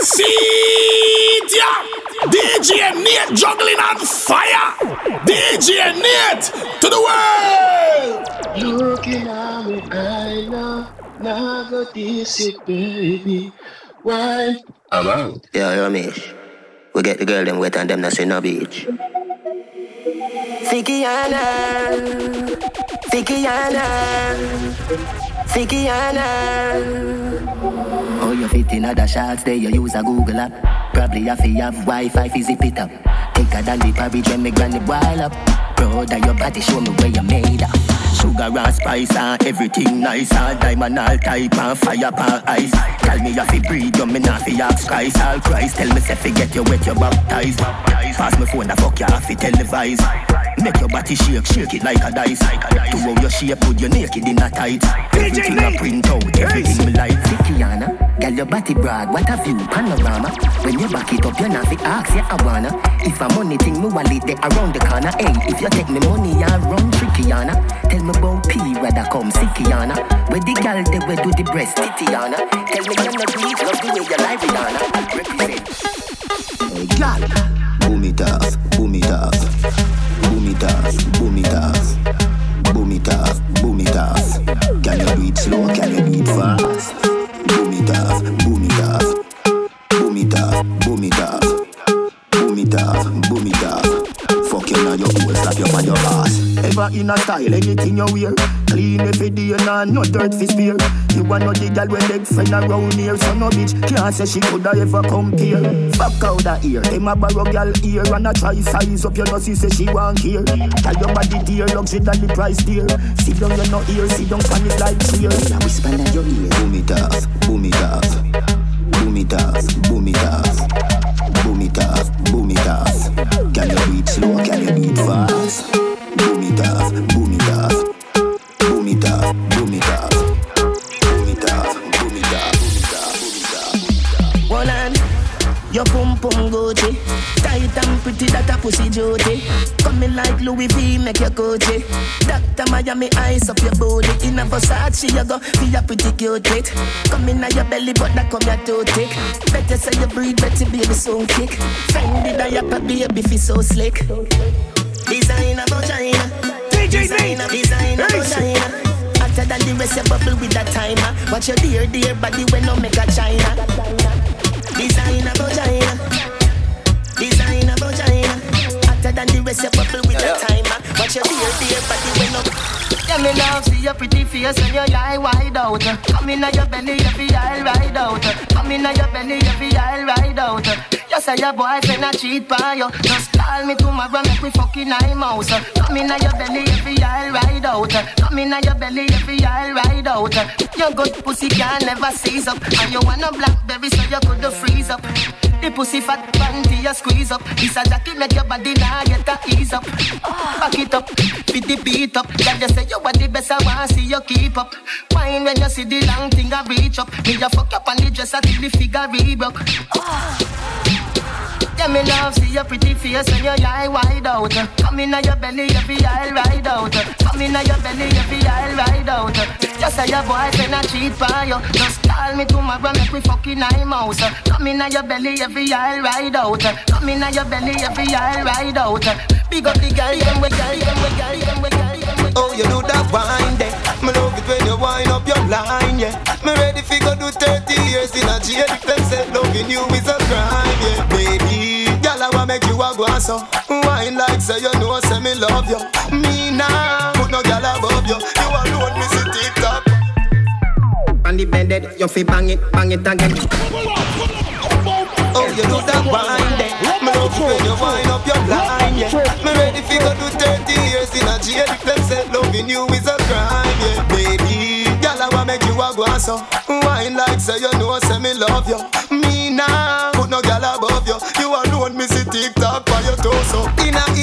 See ya! DJ Nate juggling on fire! DJ Nate to the world! Looking at me, I know, now go this it, baby. Why? I'm out. Yeah, Ramesh. We get the girl them wet and them not see no beach. Thickiana, Thickiana, Thickiana. Oh, you fit in other shots there, you use a Google app. Probably have to have Wi-Fi fi zip it up. Thicker than the porridge when me granny boil up. Brother, your body show me where you made up. Sugar and spice and everything nice and diamond all type and fire pan ice. Tell me if you breathe, you me not fi ask Christ. All Christ, tell me if you get you wet, you baptized. Pass me phone, the fuck you have to televise. Make your body shake, shake it like a dice. To how your shape, put your naked in a tight. Everything I print out, everything me like. Kiana, girl your body broad, what a view, panorama. When you back it up, you not fi ask, yeah I wanna. If a money thing, me wallet there around the corner. Hey, if you take me money, I run trickyana. Tell me about P, whether come sickyana. Where the girl they where do the breast titiana. Tell me you not breathe, love the way you lie Rihanna. Represent. Girl. Boom it off, boom it off. Boom it off, boom it off. Boom it off, boom it off. Can you do it slow, can you do it fast? Boom it off, boom it off. Boom it off, boom it off. Boom off, boom it off. Fuck you now, your hole, slap you on your ass. Ever in a style, anything you wear. Clean every day, nah, no dirt fi spear. You want no the girl when leg friend around here, so no bitch can't say she coulda ever compare. Fuck out that ear, them a borrow girl ear and a try size up your nose, say she want care. Tell your body dear, luxury than the price dear. Sit down, you no ear, sit down, panic like cheer. Now whisper in your ear. Boom it off, boom it off, boom it off, boom it off. Boom it off, boom it off. Can you it slow? Can you it fast? Boom it off, boom it off. Boom it off, boom it off. Boom it off, boom it off. One hand, your pum pum Gucci. And pretty that a pussy duty. Coming like Louis V, make your Gucci. Doctor Miami, ice up your booty. In a Versace, you go be a pretty cute it. Come in your belly, but that come your too thick. Better say you breathe, better baby so kick. Fendi diaper, baby, feel so slick. Designer vagina. Designer, designer vagina. Hotter than the rest, you bubble with that timer. Watch your dear, dear body when no make a China. Designer vagina. Designer than the rest, you bubble with that timer. Watch your dear, dear body when no. Yeah, me love see your pretty face and your eye wide out. Come in your belly, every eye ride out. Come in your belly, every eye ride out. You say your boyfriend a cheat by you. Just call me tomorrow, make me fucking eye mouse. Come in your belly, every eye ride out. Come in your belly, every eye ride out. Your good pussy can never seize up, and you want a blackberry so you could freeze up. The pussy fat panty you squeeze up. This a jacket make your body now get a ease up. Back it up, beat the beat up. Girl, you say you are the best, I want see you keep up. Wine when you see the long thing I reach up. Me you fuck up on the dress until the figure re-broke. Yeah, me love see your pretty face and your eye wide out. Come in your belly, every eye ride out. Come in your belly, every eye ride out. Just say your boyfriend a cheat by you. Just call me tomorrow, make me fucking eye mouse. Come in your belly, every eye ride out. Come in your belly, every eye ride out. Big up the girl, them we girl, them we girl, them we girl, Oh, you do that wine there. Me love it when you wind up your line, yeah. Me ready fi go do 30 years in a jail. If them say loving you is a crime, yeah, baby. Girl, I wanna make you a go so. Wine like say you know, say me love you. Me now, put no girl above you. You alone, me see TikTok. On the bed, you fi bang it, bang it again. Oh, you do that wine there. Me love it when you wind up your line, yeah. Me ready fi go do 30 years in a jail. If them say loving you is a crime, yeah, baby. Girl, I wanna make you a go so. Wine like say you know, say me love you. Me nah,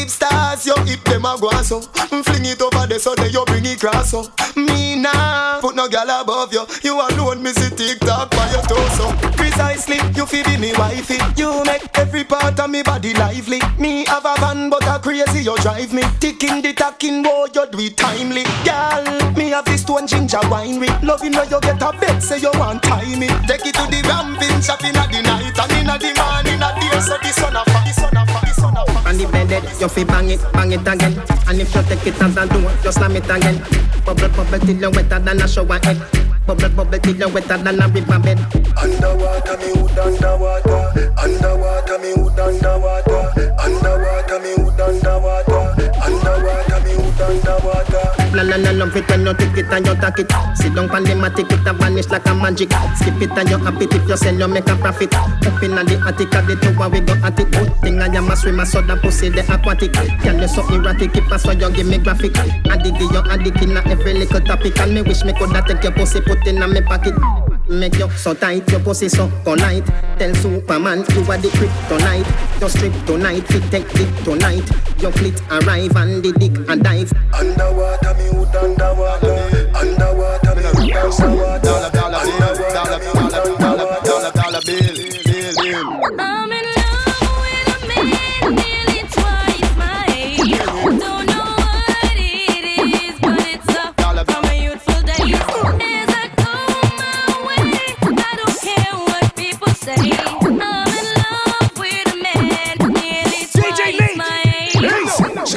hip stars, your hip them a go so. Mm, fling it over there so that you bring it cross so. Me nah, put no girl above you. You alone, me see TikTok by your torso. Precisely, you feel be me wifey. You make every part of me body lively. Me have a van, but a crazy you drive me. Ticking the tacking, boy, you do it timely. Girl, me have this stone ginger winery. Loving when you get a bet, say you want tie me. Take it to the ramping, shopping at the night. and inna the morning a day. So the sun a the sun the sun a fa. On the bed, you fi bang it, bang it again. And if you take it as a door, you slam it again. Bubble, bubble till you wetter than a shower head. Bubble, bubble till you wetter than a river bed. Underwater, me wood underwater. Underwater, me wood underwater. Underwater, me wood underwater. La la la love it when you take it and you take it. Sit down pon the mat, it a vanish like a magic. Skip it and you happy if you sell, you make a profit. Up inna the attic, at the tower we go at it. Good thing I am a swimmer, so that pussy the aquatic. Girl you so erratic, if I saw you give me graphic. Addict you addict inna every little topic, and me wish me coulda take your pussy, put inna me pocket. Make you so tight, your pussy so polite. Tell Superman you are the kryptonite. Your strip tonight, fit take it tonight. Your fleet arrive and the dick and dive. Underwater, me wood underwater. Underwater, me underwater. Dollar, dollar bill, dollar, Underwater,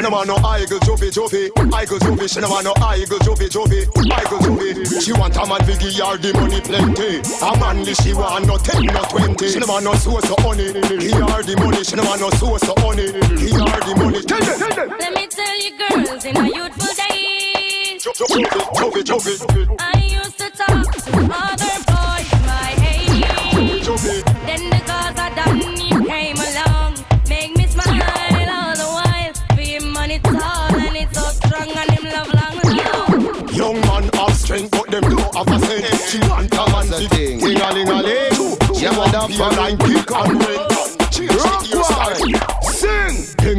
no want no eagle jovi jovi, eagle jovi. She no want no eagle jovi jovi, eagle jovi. She want a man fi give her the money plenty. A manly she want no ten no twenty. She no want no sauce or honey, give her the money. She no want no sauce or honey, give her the money. Tell them, tell them. Let me tell you, girls, in my youthful days, Jovi, jovi, jovi, I used to talk to other She want a man to ting a ling a ling. She want a be a line and ring. Change the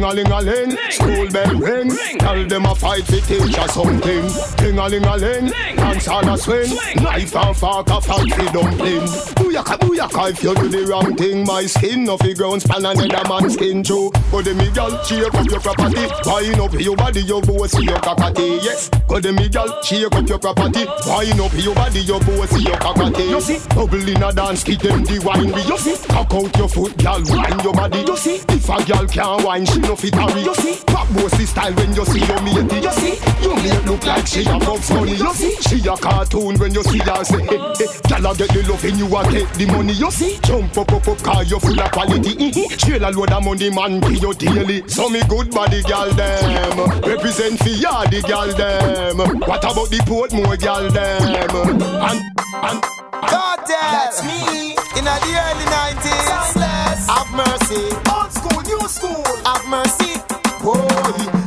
hairstyle. Sing, ting a ling a ling. School bell ring. Tell them a fight fi teach her something. Ting a ling a ling. Dance all a swing. Knife and fork a fight fi dumpling. Booyaka booyaka if you do the wrong thing. My skin no fi ground span another man's skin too. But them me girl shake up your property. Wind up your body, your bossy, your cockatoo. Yes, go them me girl shake up your property. Wind up your body, your bossy, your cockatoo. You see, bubble in a dance, give them the wine. You see, cock out your foot, girl, wind your body. You see, if a girl can't wine, she no fit hurry. You see, pop bossy style when you see your matey. You see, you make look like she a Bugs Bunny. You see, she a cartoon when you see her say, hey, hey. Girl a get the loving, you a get the money. You see, jump up, up, up, car you full of quality. Mm-hmm. Trail a load of money, man, pay you daily. So me good body, girl, them represent for ya, the girl, them. What about the Portmore, girl, them? And and. Cartel. That's me. In the early 90s. Have mercy. School, new school. Have mercy. Boy,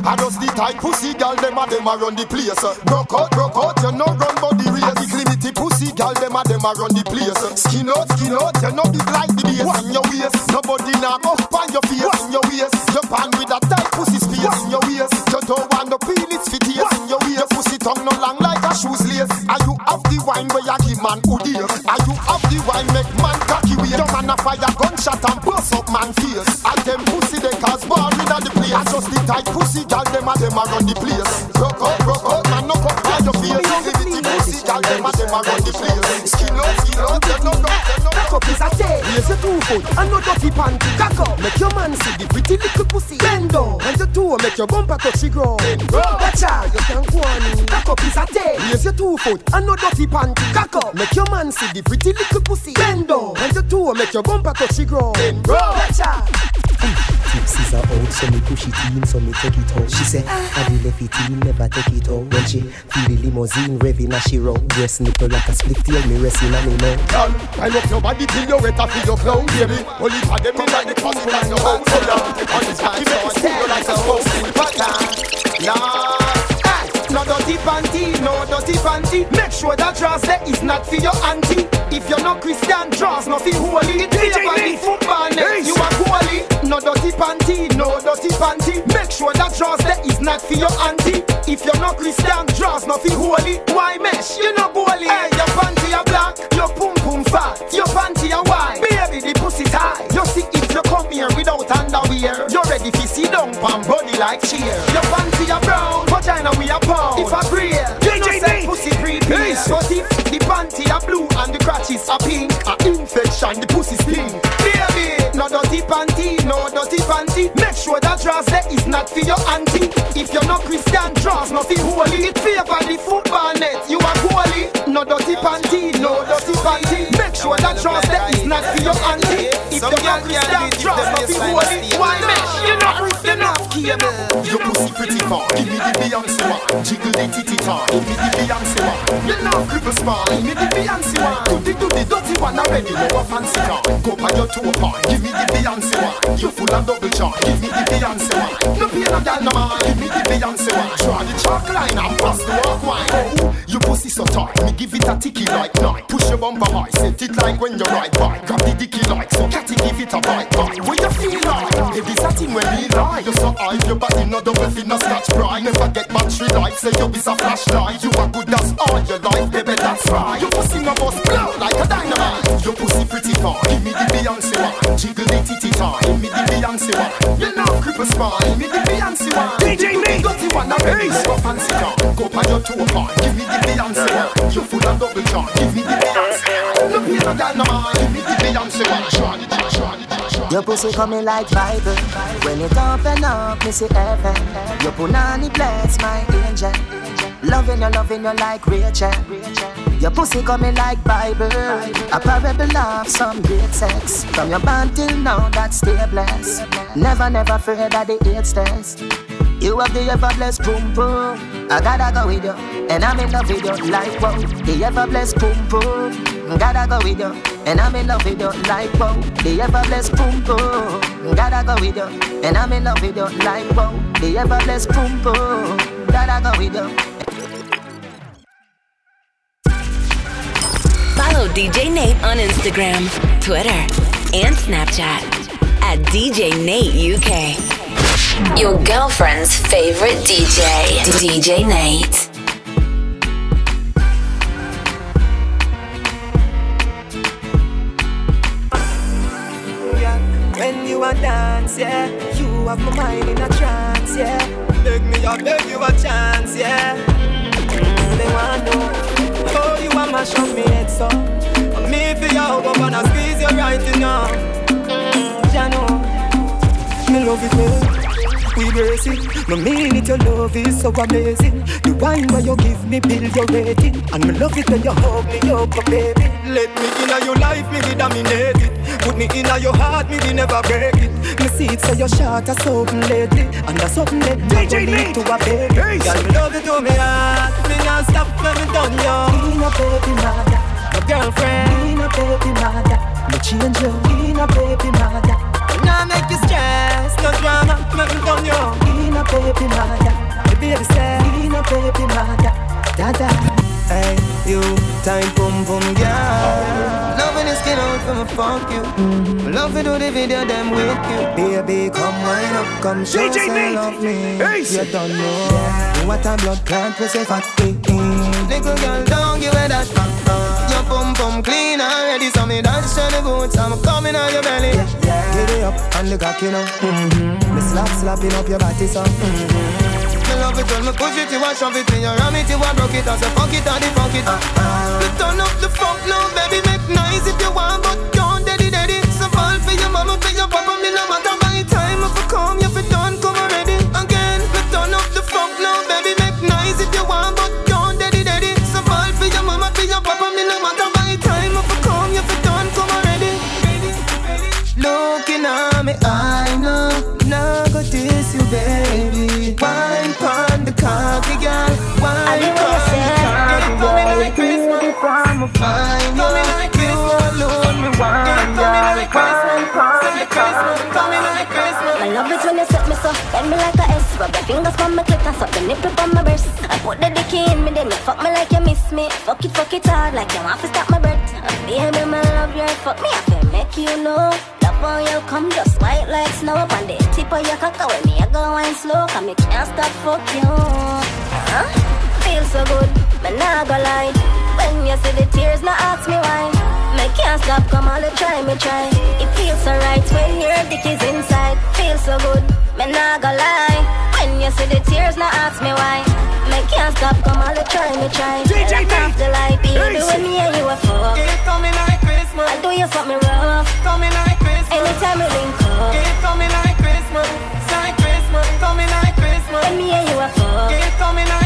I just the tight pussy gal, them a them a run the place. Broke out, broke out, you no run body race. The climity pussy gal, them a them a run the place. Skin out, skin out, you no big like the base in your waist. Nobody knock up on your face in your waist. You pan with a tight pussy space in your waist. You don't want no peel its fit in your waist. Your pussy tongue no long like a shoes lace. Are you have the wine where you give man who dear? Are you have the wine make man cocky Your man a fire gunshot and bust up man face. I them pussy they cause bar in the place. I just the tight pussy gal them a them a run the place. Rock out, rock out, man no come by your face. Activity them a them a run the place. Skin out, skin out, you no know, you no Cock up is a tail, raise your two foot and no dirty panty. Cock up, make your man see the pretty little pussy. Bend down, and your toe make your bumper touch the ground. Watch out, you can go on. Cock up is a tail, raise your two foot and no dirty panty. Cock up, make your man see the pretty little pussy. Bend down, and your toe make your bumper touch the ground. Watch out. Tipsies are out, so me push it in, so me take it out. She say, I will left it in, never take it out. When she feel the limousine revving as she roll, breast nipple like a split tail, me resting on me mouth. Girl, I love your body till you wet off your clothes, baby. Only for them in like the closet and your house. Hold on, on this cocky make me feel like a spouse. Nah. No dirty panty, no dirty panty. Make sure that dress there is not for your auntie. If you're not Christian, dress no feel holy. Favor football net, you are holy. No dirty panty, no dirty panty. Make sure that dress there is not for your auntie. If you're not Christian, dress no feel holy. Why mesh? You no holy. Hey, your panty are black, your pum pum fat, your panty are white. Baby, the pussy tight. You see you come here without underwear, you're ready to sit down pan body like cheer. Your panty are brown, vagina we are pound. If I agree, you know say pussy prepare. But if the panty are blue and the crotches are pink, a infection the pussy stink. Baby, panty, no dirty panty. Make sure that dress there is not for your auntie. If you're not Christian, draws nothing holy. It favor the football net, you are holy. No dirty panty, no dirty panty. Make sure that dress there is not for your auntie. If you're not Christian, draws nothing holy. Why make you not Christian, not? Your pussy pretty far, give me the Beyonce one. Jiggle the titty tar, give me the Beyonce one. You know cripple small, give me the Beyonce one. Do the do the dirty one already, no a fancy car. Go by your toe part, give me the Beyonce one. You full of double charge, give me the Beyonce one. No pain no gal no man, give me the Beyonce one. Draw the chalk line and pass the walk wine. Oh, your pussy so tight, me give it a ticky like night. Push your bumper high, set it like when you ride bike. Grab the dicky like so, catty give it a bite bite. What you feel like? Baby satin when me lie, you so high, your body no double fin no scratch pride. Never get battery life, say you be a flashlight. You are good as all your life, baby that's right. Your pussy no bust blow like a dynamite. Your pussy pretty far, give me the Beyonce one. Jiggle the titty tie, give me the Beyonce one. You know cripple smile, give me the Beyonce one. DJ me, dirty one, now baby, no fancy car. Go by your toe part, give me the Beyonce one. You full of double charge, give me the Beyonce one. No pain no gal no man, give me the Beyonce one. Try it, try it, try it. Your pussy coming like Bible. When it open up, me see heaven. Your punani bless my angel. Loving you, loving you like Rachel. Your pussy coming like Bible. A parable of some great sex. From your band till now, that stay blessed. Never, never afraid of the eight stairs. You have the ever blessed boom boom. I gotta go with you, and I'm in love with you like wow. The ever blessed boom boom. Gotta go with you, and I'm in love with you like wow. The ever blessed boom boom. Gotta go with you, and I'm in love with you like wow. The ever blessed boom boom. Gotta go with you. DJ Nate on Instagram, Twitter, and Snapchat at DJ Nate UK. Your girlfriend's favorite DJ, DJ Nate. When you a dance, yeah, you have my mind in a trance, yeah. Beg me, I beg you a chance, yeah. They want a mash up me head so. And me for you go and I squeeze you right in now. Ya know, me love it, me. We brace it, me mean it. Your love is so amazing. The wine where you give me, build your rating, and me love it when you hug me up, my baby. Let me in your life, me be dominate it. Put me in your heart, me be never break it. Me see it say your shot a something lately, and that's something that you go need to a baby. Girl, me love it to me heart, me not stop when me done you. Be no baby mother, my girlfriend. No baby mother, me change you. No baby mother. Now make you stress, no drama, make me done you. Be no baby mother, the baby say. Be no baby mother, dada. Hey, you, time pum pum girl. Loving your skin out from a fuck you. Mm-hmm. Love to do the video them with you. Baby, come wine up, come show DJ say love me. Ace. You don't know what a blood clot we say fat me. Little girl, don't give it that. Uh, pum clean already, so me dance to the boots. I'm coming on your belly. Get it up and the cock, you know. Mm-hmm. Me slap slapping up your body, so. Mm-hmm. Me love it when me push it, you a shove it, when you ram it, you a broke it, I say fuck it, or the fuck it. Uh-uh. Me turn up the funk now, baby, make nice if you want, but don't daddy daddy. So fall for your mama, for your papa, me no matter by time if you come, you fingers on my clit and suck the nipple on my breast I put the dick in me then you fuck me like you miss me. Fuck it, fuck it hard like you want to stop my breath Baby, my love you fuck me I feel make you know. Love how you come just white like snow. Up on the tip of your cock when me I go wine slow. Cause me can't stop fuck you. Huh? Feel so good, me nah go lie. When you see the tears, now ask me why. Me can't stop, come on, try me try. It feels so right when your dick is inside. Feels so good, me nah go lie. When you see the tears, now ask me why. Me can't stop, come all the try, me try. Take off the light, baby, when me and you are fuck. Get coming like Christmas. I do you something rough. Coming like Christmas. Anytime we link up. Get coming like Christmas. It's like Christmas. Coming like Christmas. When me and you are fuck. Get coming like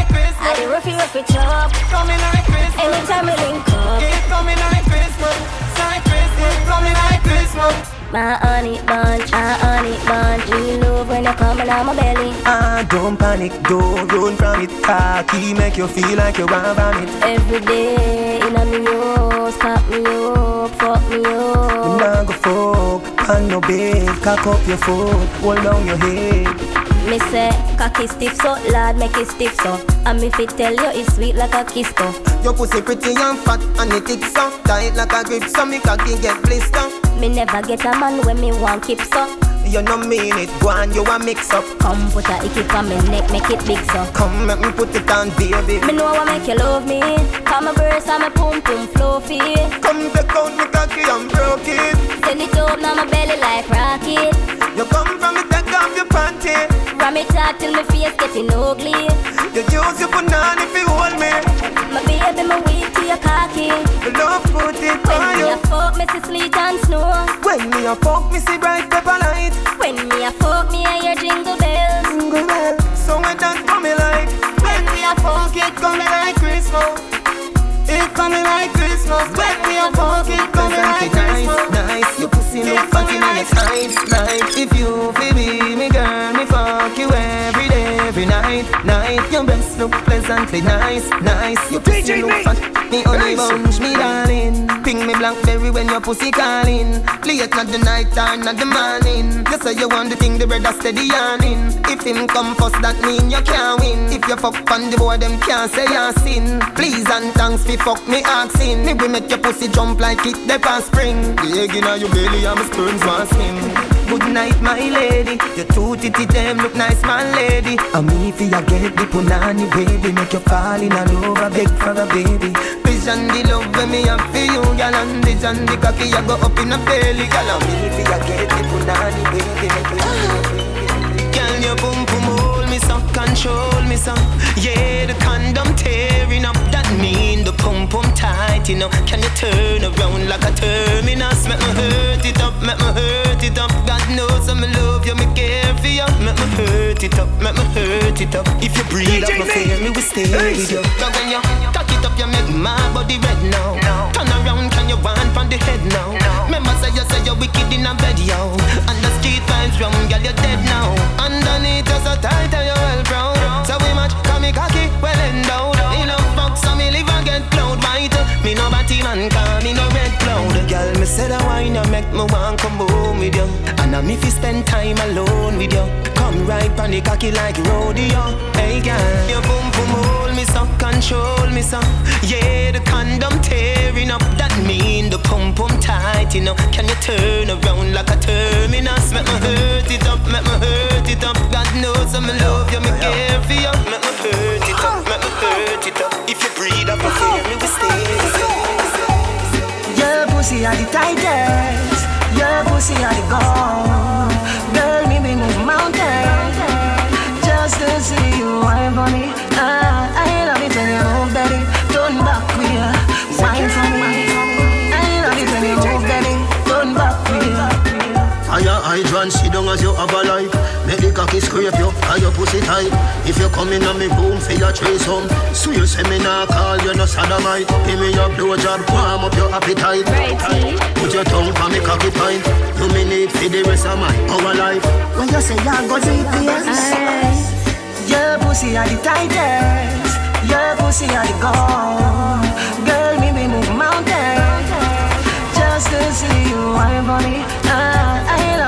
fi chop. Coming like Christmas. Anytime we link up. It's coming like Christmas. Like Christmas. Coming like Christmas. My honey bunch, my honey bunch. We love when you coming on my belly. Ah, don't panic, don't run from it. Cocky make you feel like you want vomit. Every day in a me house, stop me up, fuck me up. Nah go fuck, on no bed, cock up your foot, hold down your head. Me say, cocky stiff so, lad make it stiff so. And me fit tell you it's sweet like a kiss so Your pussy pretty and fat and it thick so Tight like a grip so me cocky get blister Me never get a man when me want keep so. You no mean it, go on you a mix up Come put a icky on me neck, make it big so. Come make me put it on baby Me know what make you love me. Come my burst and my pum pum fluffy. Come take out me cocky and broke it Send it up now my belly like rocket. You come from me take off your panty Ram it out till my face getting ugly. You use your banana if you hold me. My baby, my weak to your cocky. You love put it When on me you. a fuck, me see sleet and snow. When me a fuck me see bright pepper light. When me a fuck, me hear jingle bells. Jingle bell. So when that coming like. When me a fuck it coming like Christmas. It coming like Christmas. When me a fuck it coming like Christmas. Nice, your pussy look in your tight Night, if you feel me every night Night, your breasts look pleasantly nice Nice, your pussy look fat. Me only bunch, me darling. Ping me blackberry when your pussy calling. Late not the night or not the morning. You say you want the thing, the brother steady yarning If him come first, that mean you can't win. If you fuck on the boy, them can't say you sin. Please and thanks fi fuck me asking. Me we make your pussy jump like it the past spring. The egg inna your belly and my sperms want swim Good night, my lady. Your two titty them look nice, my lady. And me fi ya get the punani baby, make you fall in love, I beg for a baby. Vision the love when me have for you, girl, and vision the cocky ya go up in a belly, girl. And me fi ya get the punani baby, make you. Girl, your boom boom hold me so, control me so. Yeah, the condom tearing up. That mean the pum pum tight, you know. Can you turn around like a terminus? Make me hurt it up, make me hurt it up. God knows I'm love you, me care for you. Make me hurt it up, make me hurt it up. If you breathe up my fear, me will stay with you. Now when you cock it up, you make my body red now. Turn around, can you want from the head now? Remember say you say you're wicked in a bed, yo. And the street vibes rum, girl, you're dead now. Underneath you're so tight and you're well proud. So we match, call me cocky, well endowed. Me no batty man, call me no red cloud. Girl, me say that wine you make me want come home with you. And I'm if you spend time alone with you. Come right on the cocky like rodeo. Hey girl, your boom boom hold me so, control me so. Yeah, the condom tearing up. That mean the pum pum tight, you know. Can you turn around like a terminus? Make me hurt it up, make me hurt it up. God knows I'm love you, me care for you. Make me hurt it up, make me hurt it up. If you breathe up, I feel me we stay. Your pussy are the tightest. Your pussy are the gold. Girl, me we move mountains just to see you wine for me. Ah, hydrant, sit down as you have a life. Make the cocky scrape you, and your pussy tight. If you come in on me room for your trace home, so you say me nah call you no sodomite. Give me your blowjob, warm up your appetite. Put your tongue for me cocky pint. You me need for the rest of my our life. When you say you go deep, yes. Your pussy are the tightest. Your pussy are the gold. Girl, me we move mountains just to see you wine for me. Ah, I love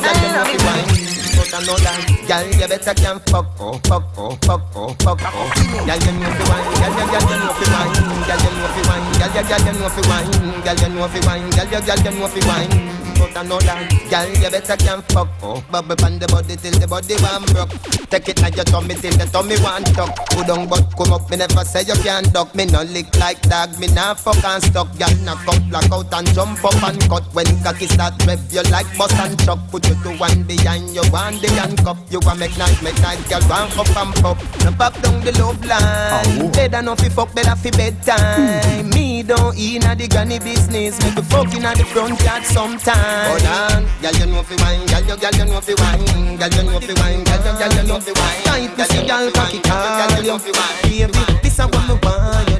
I love it when you Girl, you better can fuck, oh, fuck, oh, fuck, oh, fuck, oh. Girl, you know fi wine, girl, you, girl, you know fi wine, girl, you know fi wine, girl, you, girl, you know fi wine, girl, you know fi wine, girl, you, girl, you know fi wine. But another, girl, you better can fuck, oh. Bubble on the body till the body one broke. Take it like your tummy till the tummy one tuck. Put down but come up, me never say you can't duck. Me no lick like dog, me nah fuck and stuck. Girl, knock out, black out and jump up and cut. When cocky start rev, you like bust and chuck. Put you to one behind you, one the handcuff. You a make night, make night girl one up and pop. No pop down the love line. Dead enough fi fuck, better fi bedtime. Hmm. Me don't inna the granny business, make the fuck inna the front yard sometime. Hold on, girl you know fi wine, girl you girl you know fi wine, girl you know fi wine, girl you girl you know fi wine. Tight pussy girl cocky call you, baby. This a what me want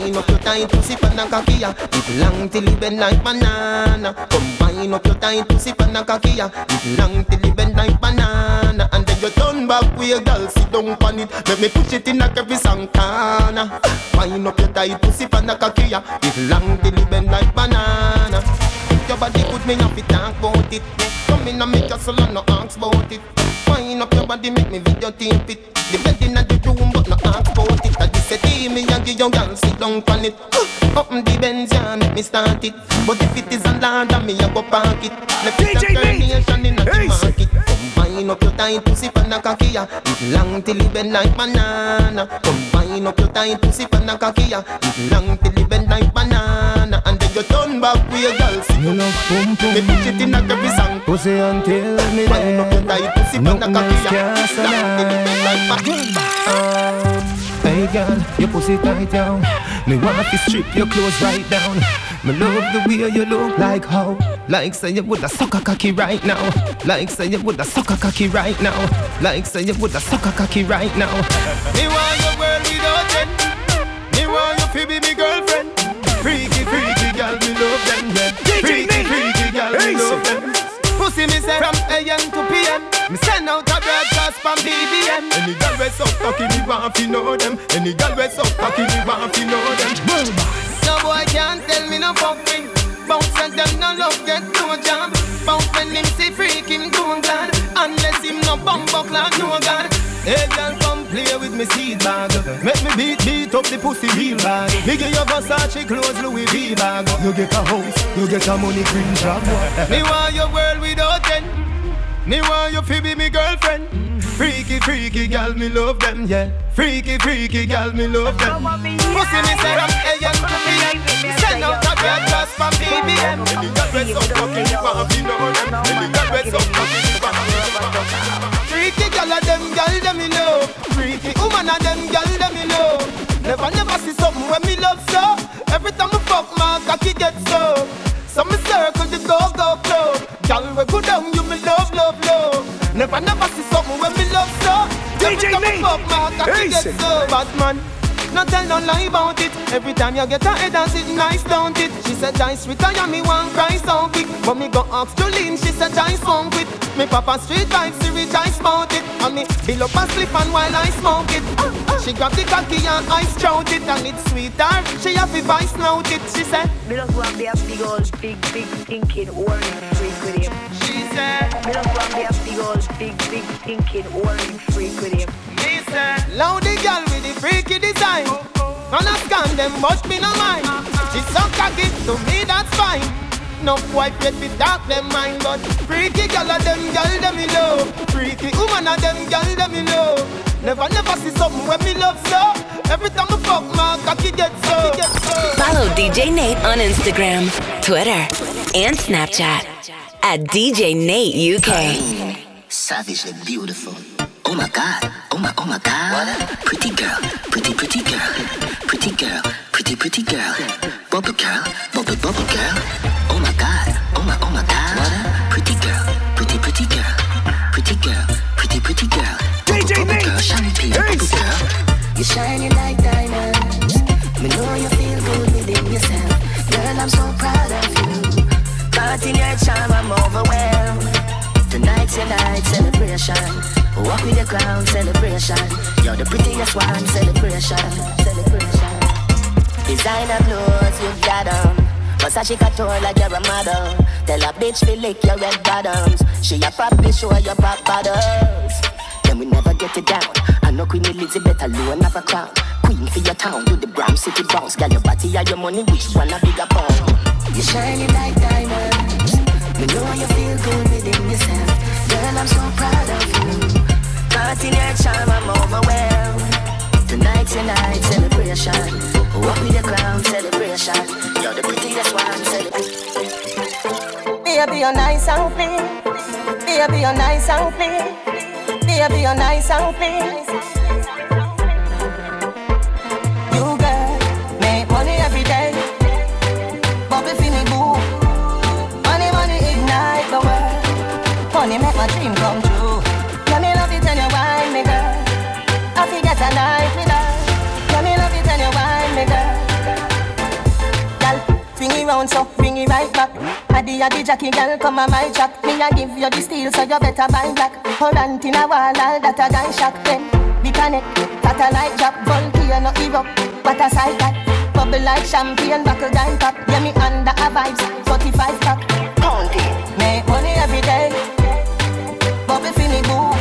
Wind up your tight pussy pan a cocky ya. It long till it bend like banana. Come wind up your tight pussy pan a cocky ya. It long till it bend like banana. And then you turn back with your girl sit down pan it. Let me push it in a every corner. Wind up your tight pussy pan a cocky ya. It long till it bend like banana. If your body good, me have to talk about it. Come in and make your soul and no ask about it. Wind up your body, make me videotape it. The bed in the room, your girl sit down on it. Uh, up in the Benz, yeah, make me start it. But if it is a land, me a go park it. Left it a carnation in a the market. Combine up your tight pussy pan a cocky ya. It long till it bend like banana. Combine up your tight pussy pan a cocky ya. It long till it bend like banana. And then you turn back with your girl. Me love pum pum. Me pitch it in a every song. Pussy until me Wind up your dead. tight pussy pan a cocky ya. It long till it bend like banana. Hey girl, your pussy tight down. Me want to strip your clothes right down. Me love the way you look like how. Like say you woulda suck a cocky right now. Like say you woulda suck a cocky right now. Like say you woulda suck a cocky right now. Me want your world without end. Me want you to be me girlfriend. Freaky, freaky girl, me love them. Yeah. Freaky, freaky girl, me love them. Pussy me say from AM to PM. Me send out a broadcast from BBM. Any girl we so cocky, me want to know them. Any girl we so cocky, me want to know them. No boy can't tell me no fucking. Bounce and them no love get no job. Bounce when him see freak him glad. Unless him no bum buck like no god. Hey girl, come play with me seed bag. Make me beat beat up the pussy real bad. Me give you Versace clothes, Louis V bag. You get a house, you get a money green job. Me want your world without end. Me want you to be me girlfriend. Freaky, freaky gal, me love them, yeah. Freaky, freaky gal, me love them. Pussy me say from AM to PM. Send out a broadcast from BBM. Any girl we so fucking you want to know them. Any girl we so fucking you want them. Freaky gal a them gal them me love. Freaky woman a them gal them me love. Never never see something when me love so. Every time I fuck my cocky get so. So me circle the go go Gal we go down you me love love love. Never never see something when me love so. DJ Nate. fuck my cocky get Listen. so. Bad man. No tell no lie about it. Every time you get a head and sit nice, don't it? She said, Dice retire me one cry so quick. But me go ask Jolene, she said, Dice won't quit. Me papa street vibes, she I smoke it. And me bill up a slip and while I smoke it. She grab the cocky and I strout it. And it's sweeter, she have the vice note it. She said, Me love one be a big old, big, big, thinking, orange freak with him. She said, Me love one be a big old, big, big, thinking, orange freak with him. Me say, Loud the girl freaky design. Man a scan them, but me no mind. She so cocky, to me that's fine. No boy fit fit dark them mind, but freaky girl of them girl them me love. Freaky woman of them girl them me love. Never never see something when me love so. Every time I fuck my cocky get so. Follow DJ Nate on Instagram, Twitter, and Snapchat at DJ Nate UK. Savagely beautiful. Oh my god, oh my, oh my god. Pretty girl, pretty, pretty girl. Pretty girl, pretty, pretty girl. Bubble girl, bubble, bubble girl. Oh my god, oh my, oh my god. What? Pretty girl, pretty, pretty girl. Pretty girl, pretty, pretty girl. Bubble, bubble girl, champagne, bubble girl. You're shining like diamonds. Me know you feel good within yourself. Girl, I'm so proud of you. Caught in your charm, I'm overwhelmed. Tonight's your night celebration. Walk with the crown celebration. You're the prettiest one celebration. Celebration. Designer clothes you got on. Versace couture like you're a model. Tell a bitch to lick your red bottoms. She a probably show your pop bottles. Then we never get it down. I know Queen Elizabeth alone have a crown. Queen for your town, do the Bram City bounce. Girl, your body or your money, which one a bigger pound? You're shining like diamonds. Me know you feel good within yourself. Girl, I'm so proud of you. Caught in your charm, I'm overwhelmed. Tonight's your night celebration. Walk with your crown celebration. You're the prettiest one celebration. Baby, you're nice and clean. Baby, you're nice and clean. Baby, you're nice and clean. You make money every day. Money, money ignite the world. Money make my dream come true. So bring it right back. Addy addy Jackie girl come on my track. Me a give you the steel so you better buy black. On in a wall all that a gun shock then. The connect, satellite drop, volcano erupt. What a sight that. Bubble like champagne, buckle down top. Yeah me under a vibes, 45 pack. Count it. Make money every day. Bubble me boo.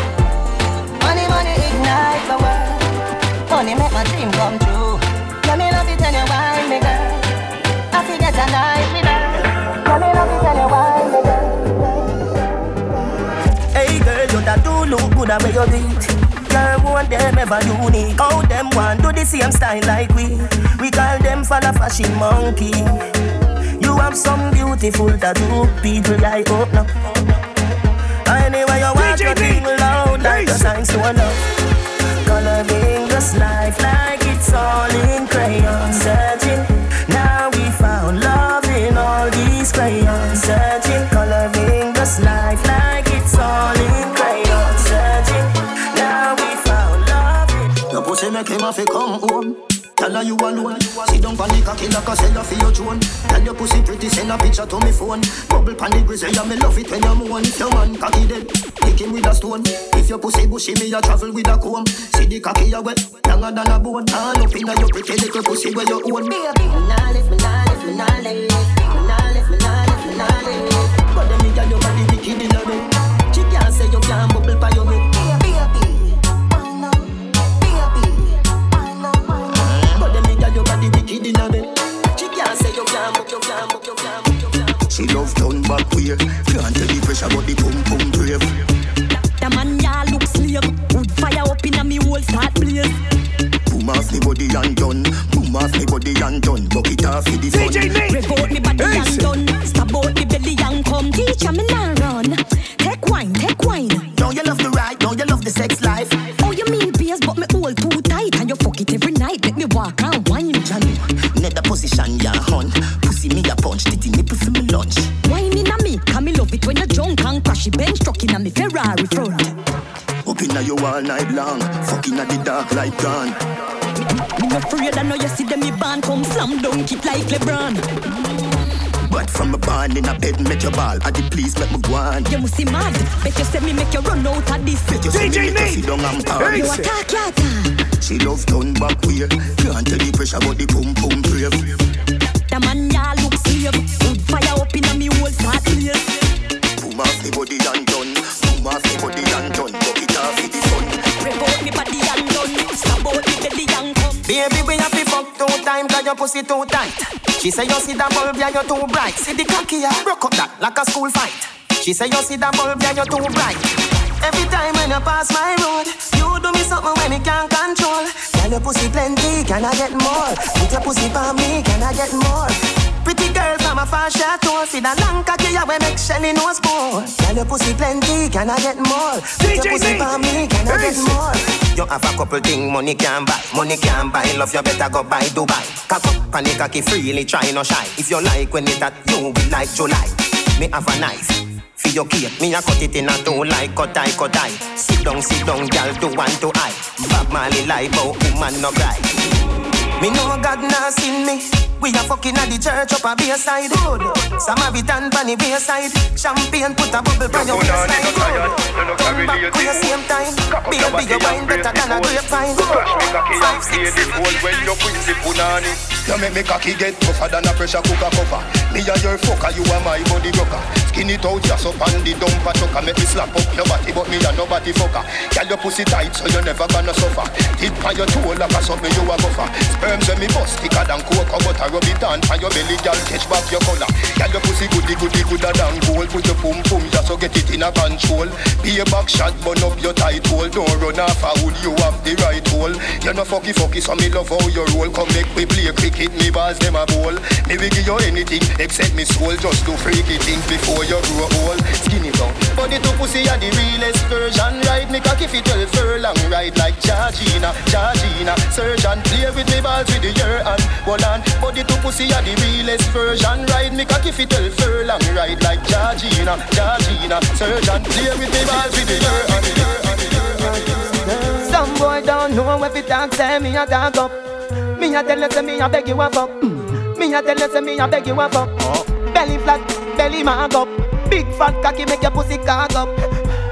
Money money ignite the world. Money make my dream come true. Let me love it when you wine me girl. I forget a good where you beat. Girl, want them ever unique. How them want do the same style like we. We call them for the fashion monkey. You have some beautiful tattoo, people I hope oh, now. Anyway, you want your thing loud like the signs to love. Coloring this life like it's all in crayon. Searching, now we found love in all these crayons. Searching, coloring this life make him have to come home. Tell her you alone. Sit down pon the cocky like a seller for your drone. Tell your pussy pretty, send a picture to me phone. Bubble pon the grizzly, me love it when you moan. If your man cocky dead, kick him with a stone. If your pussy bushy, me a travel with a comb. See the cocky a wet, younger than a bone. All up inna your pretty little pussy where you own. Baby, me nah live, me nah live, me nah live. Me nah me nah me nah. But them me inna bed. She can't say you can't bubble, you can't bubble, you can't bubble, you can't bubble. She love turn back way. Can't tell the pressure, but the pum pum brave. The man ya look slave. Wood fire up in a me whole start blaze. Boom off me body and done. Boom off me body and done. Bucket off for the fun. Rev out me body and done. Stab out me belly and come. Teacher me nah run. Take wine, take wine. Don't you love the ride? Don't you love the sex life? Oh, you mean beers, but me hold too tight and you fuck it every night. Make me walk and position ya hunt. Pussy me a punch, titty nipple for me lunch. Wine in a me, can me love it when you drunk and crash it bench truck in a me Ferrari front. Up inna you all night long. Fucking at the dark light gone. Me no afraid I know you see them me band come slam dunk it like LeBron. But from a barn in a bed, make your ball. At the please make me go on. You must see mad. Bet you say me make you run out of this. Bet you say me make you sit down and pound. You attack, you attack. She love turn back way. Can't tell the pressure, but the pum pum brave. The man ya look slave. Wood fire up in a me whole start blaze. Boom off the body and done. Boom off the body and done. Bucket off for the fun. Rev out me body and done. Stab out me belly and come. Baby, we have to fuck two times cause your pussy too tight. She say you see that bulb, yeah, you're too bright. See the cocky, yeah, broke up that like a school fight. She say you see that bulb, yeah, you're too bright. Every time when you pass my road, you do me something when me can't control. Girl, your pussy plenty, can I get more? Put your pussy for me, can I get more? Pretty girl from a far chateau, see the long cocky, we make Shelly nose pour. Girl, your pussy plenty, can I get more? Put your pussy for me, can I get more? You have a couple thing money can buy, money can buy. Love you better go buy Dubai. Cock up panic cocky freely, try no shy. If you like when it that you will like July. Me have a knife. For your cake, me a cut it in a two like cut eye, cut eye. Sit down, sit down, girl, do one to eye. Bob Marley lie, but woman no cry. Me know God not seen me. We a fucking at the church up a bayside. Good. Samaritan pan the bayside. Champagne put a bubble pan your waistline. Come back for your same time. Baby, your wine better than a grapevine. Five, six, seven. quincy punani. You make me cocky get tougher than a pressure cooker cover. Me and your fucker, you are my body rocker. Skin it out just up on the dumper trucker. Make me slap up your body, but me a nobody fucker. Girl, your pussy tight, so you never gonna suffer. Tip on your toe like a me you a gopher. Sperms say me bust thicker than coke, but I rub it on on your belly, girl. Catch back your collar. Girl, your pussy goody goody gooder than gold. Put your pum pum just so get it in a control. Be a back shot, burn up your tight hole. Don't run off a hood, you have the right hole. You no fucky fucky, so me love how you roll. Come make we play cricket me balls them a bowl. Me will give you anything except me soul. Just do freaky things before you grow old. Skinny down. Body to pussy are the realest version. Ride me cocky fit 12 furlong. Ride like Georgina, Georgina. Surgeon play with me balls with the year and hold on. Body to pussy are the realest version. Ride me cocky fit 12 furlong. Ride like Georgina, Georgina. Surgeon play with me balls with the year and. Some boy don't know if it talk, say me a talk up. Me a tell you say me a beg you a fuck. Mm. Me a tell you say me a beg you a fuck. Belly flat, belly mag up. Big fat cocky make your pussy cock up.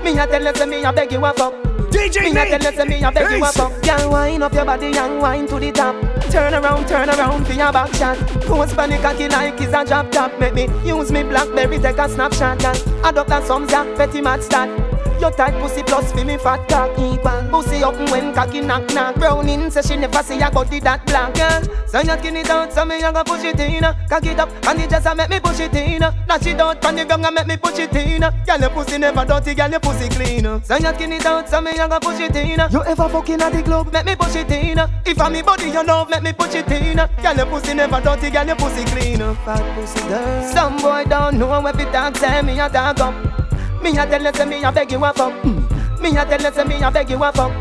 Me a tell you say me a beg you a fuck. DJ Me a tell you say me a beg you a fuck. Girl wind up your body and wind to the top. Turn around, turn around for your back shot. Post panic cocky like it's a drop top. Make me use me blackberry take a snapshot. Girl, adopt a some Zach petty mad stat. Your tight pussy plus fi me fat cock equal Pussy up when cocky knock knock Browning say she never see a body that black girl So you skin it out so me a go push it in. Cock it up and it just a make me push it in. Dash it out from the ground and make me push it in. Girl your pussy never dirty, girl your pussy clean. So you skin it out so me a go push it in. You ever fucking at the club, make me push it in. If I me body you love, make me push it in. Girl your pussy never dirty, girl your pussy clean. Fat pussy girl Some boy don't know if it talk, say me a talk up me a tell you say me a beg you a fuck. Mm. Me a tell you say me a beg you a fuck.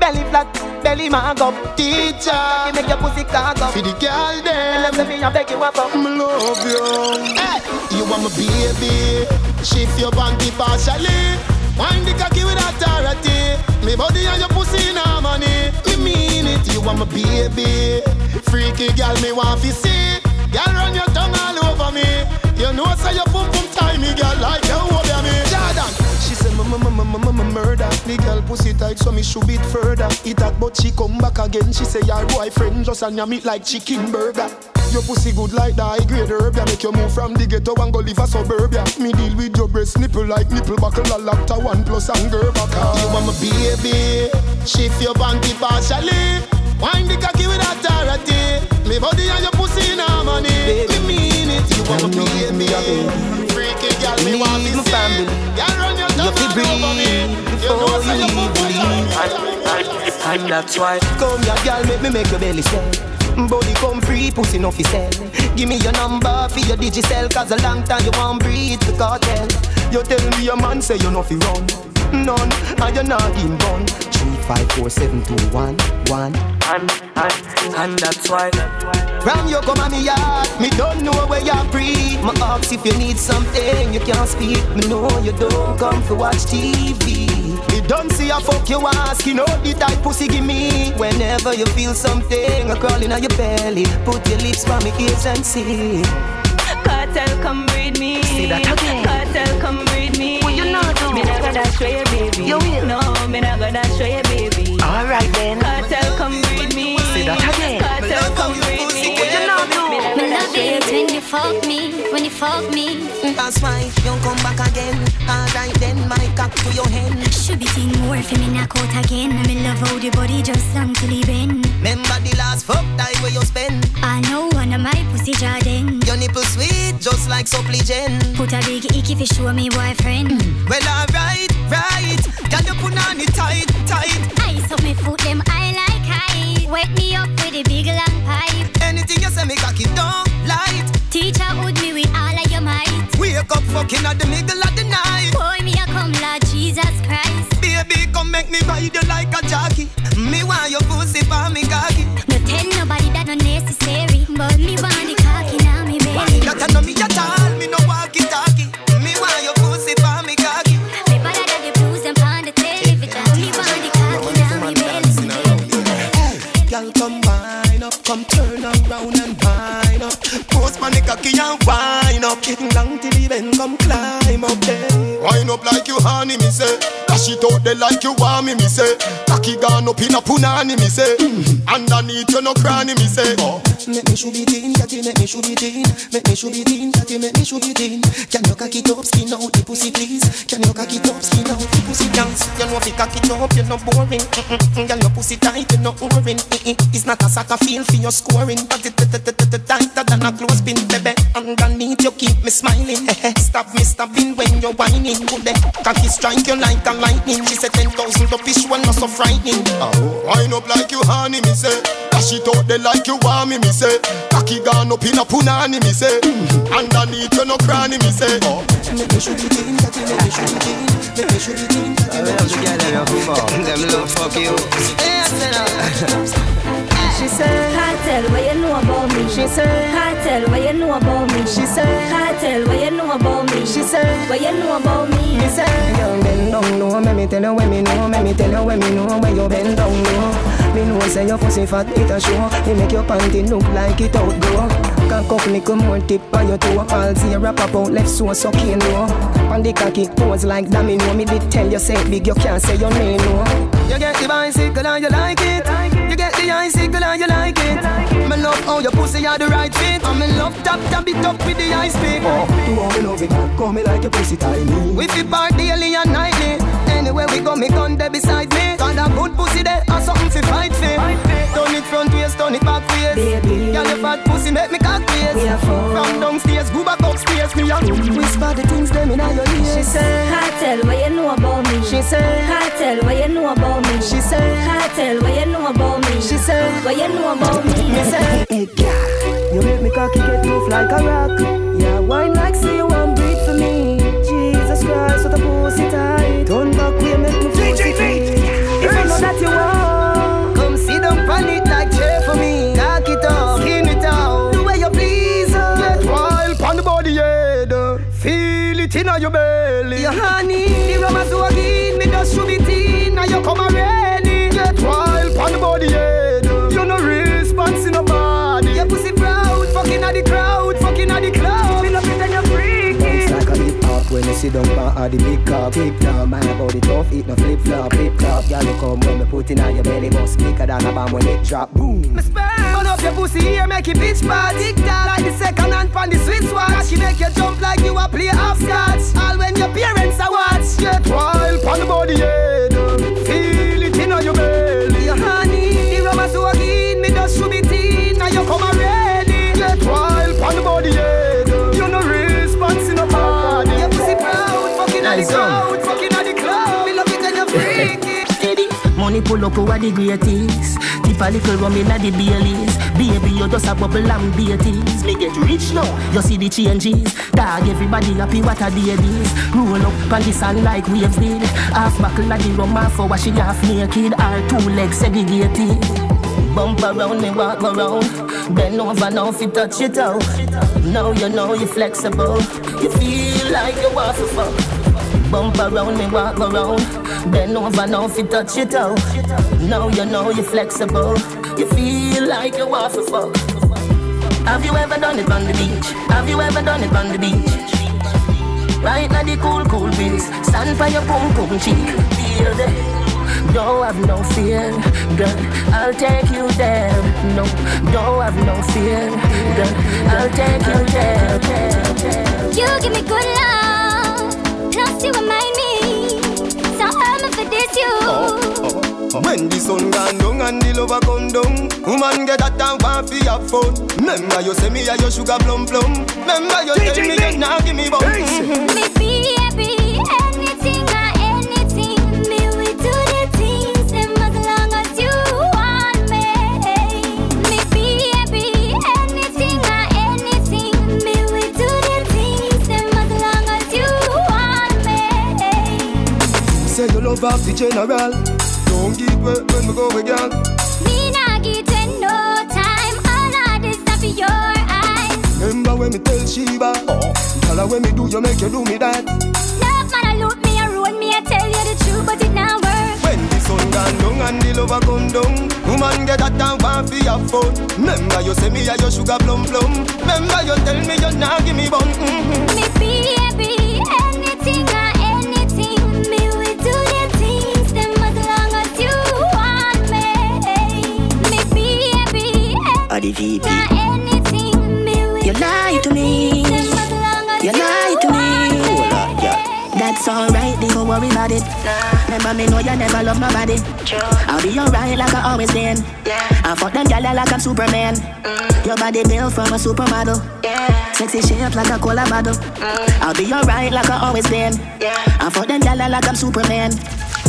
Belly flat, belly mag up. Teacher, you make your pussy cock up. For the girl them, Tell you say me a beg you a fuck. me love you. Hey, you want my baby? Shift your panty partially. Wind the cocky with authority. Me body and your pussy in harmony. Me mean it. You want my baby? Freaky girl, me want to see. Girl, run your tongue all over me. You know say your pum pum timey, girl, like murder. The girl pussy tight, so me shoot it further. It that, but she come back again. She say your boyfriend just and yam it like chicken burger. Your pussy good like the high grade herb, ya Make you move from the ghetto and go live a suburbia. Me deal with your breast nipple like nipple buckle, a laptop one plus and girl back. You want my baby? Shift your panty partially. Wind the cocky with authority. Me body and your pussy in harmony. Baby. Me mean it. You want my baby? Freaky girl, me want to see. Girl, run your tongue all over me. You know say your pum pum tight. And that's why Come here girl make me make your belly swell. Body come free, pussy no fi sell. Give me your number for your digicel Cause a long time you won't breathe the cartel. You tell me your man say you no fi run. None, and you not in gun five, four, seven, two, one, one And, and, and that's why Ram you come on me yard Me don't know where you breathe My ask if you need something You can't speak Me know you don't come to watch TV Me don't see a fuck you ask You know the type pussy give me Whenever you feel something A crawling on your belly Put your lips by me ears and see Cartel, come breed me. Say that again. Cartel, come breed me. What you not do? Me not gonna show you, baby. You will. No, me not gonna show you, baby. Alright then fuck me, when you fuck me. Mm. That's why you come back again. Alright then, my cock to your hand. Should be seen more if me knock out again. Me love how the body just long he bend. Remember the last fuck time where you spend. I know one of my pussy Jordan. Your nipple sweet, just like supple suppligen. Put a big icky fi show me boyfriend. Mm. Well, alright, right. Can you put on it tight, tight? Ice up me foot them I like high. Wet me up with a big long pipe. Anything you say, me cock it down light. Teacher would me with all of your might. Wake up fucking at the middle of the night. Boy me a come Lord Jesus Christ. Baby, come make me ride you like a jockey. Me want your pussy for me cocky. No tell nobody that no necessary. But me want the cocky now me belly. That I know me at all, me no walkie talkie. Me want your pussy for me cocky. Me better than the blues and on the television. Me want the cocky now me belly. Girl, come wine up, come turn around cocky and wine up. Getting down till the bend, come climb up there. Wine up like honey, me say. Dash it out there like you want me, me say. Cocky gone up in a punani, me say. Mm. Underneath you no cranny, me say. Make me should be teen, catty, make me should be teen. Make me should be teen, catty, make me should be teen. Can you cock it up, skin out the pussy, please? Can you cock it up, skin out the pussy, dance? You know if you cock it up, you're not boring. Mm-mm-mm. Girl, your pussy tight, you're not boring. Mm-mm. It's not a soccer field for your scoring, but it tighter than a clothespin, baby. Underneath you keep me smiling. Stop me stopping when you're whining. the cocky strike you like a lightning. She said ten thousand up fish one not so frightening. Oh, wind up like you honey, me say. Dash it out there like you want me, me say. Cocky gone up in a punani, me say. Underneath you no cranny, me say. Oh, make me shoot it in, that make me shoot it in, make me shoot it in. Them love fuck you. Uh, She said, Cartel, what you know about me? She said, Cartel, what you know about me? She said, Cartel, what you know about me? She said, what you know about me? Me say, young bend down low. Let me tell you when me know. Let me tell you when me know. When you bend down low. Me know say your pussy fat, it a show. You make your panty look like it outgrow. Cock up, little more tip by your toe. All zero pop out left so sucking low. On the cocky pose like domino. Me did tell you say big, you can't say your name no. You get the bicycle and you like it. You get the icicle and you like it. Me love how your pussy are the right fit. And me love tap tap it up with the ice pick. Oh, you want me love it, call me like your pussy tiny. We fit part daily and nightly. Anywhere we go, me gun there beside me. Got a good pussy there, and something fi fight for. Turn it front waist, turn it back waist. Baby, girl, your fat pussy make me cock waist. From downstairs, go back upstairs, me a whisper the things them inna your ear. She say, Cartel, what you know about me? She say, Cartel, what you know about me? She say, Cartel, what you know about me? She say, what you know about me? Me say, hey girl, you make me cocky get tough like a rock. Yeah, wine like say Christ, what a pussy tight. Turn back way, make me feel it. If I know that you want, come sit down on it like chair for me. Cock it up, skin it out, the way you please. uh. Get wild pon the body head, feel it inna your belly. Your honey, the rum a so again, me just shoot it in, now you come already. Sit down pan all the big cup. Hip top, my body tough, eat no flip flop, flip flop. Girl, you come when me put in on your belly, bust bigger than a bomb when it drop. Boom. Me sperm. Burn up your pussy here, make it bitch bad. Tock like the second hand pan the sweet swatch. She make you jump like you a play hopscotch. All when your parents are watch. Get wild pon the body head. Feel it inna your belly. Your Money pull up over the greatest. Tip a little rum inna the Baileys Baby, you just a bubble and beaties Me get rich now, you see the changes. Dog, everybody happy, what a day this Roll up on the sand like waves did. Half buckle of the rum, half for washing half naked. Our two legs segregated. Bump around me, walk around. Bend over now if you touch it out. Now you know you're flexible. You feel like you want to fuck Bump around me, walk around. Bend over now if you touch it out. Now you know you're flexible. You feel like you want to fuck. Have you ever done it on the beach? Have you ever done it on the beach? Right now the cool, cool breeze. Stand by your pum pum cheek. Feel the don't have no fear, girl. I'll take you there. No, don't have no fear, girl. I'll take you there. And the lover come down Woman get that time want fi have fun Remember you say me a your sugar plum plum Remember you tell me you nah give me bum Me baby, anything or anything. Me we do the things them as long as you want me. Me baby, anything or anything. Me we do the things them as long as you want me. Say you love off the general Don't give way when we go again Me nah give you no time. All of this stuff your eyes. Remember when me tell Sheba oh, Tell her when me do you make you do me that Love man, I look me a ruin me. I tell you the truth, but it not work. When the sun gone down and the lover come down Woman get that time want fi have fun Remember you say me a your sugar plum plum Remember you tell me you nah give me bun mm-hmm. Me baby, baby, Adi VP. anything. Me we You lie to me. them as long as You lie to me. Oh, That's alright, don't worry about it. Remember me know you never love nobody. I'll be alright like I always been. I fuck them gyal like I'm Superman. Mm. Your body built from a supermodel. Sexy shape like a cola bottle. Mm. I'll be alright like I always been. I fuck them gyal like I'm Superman.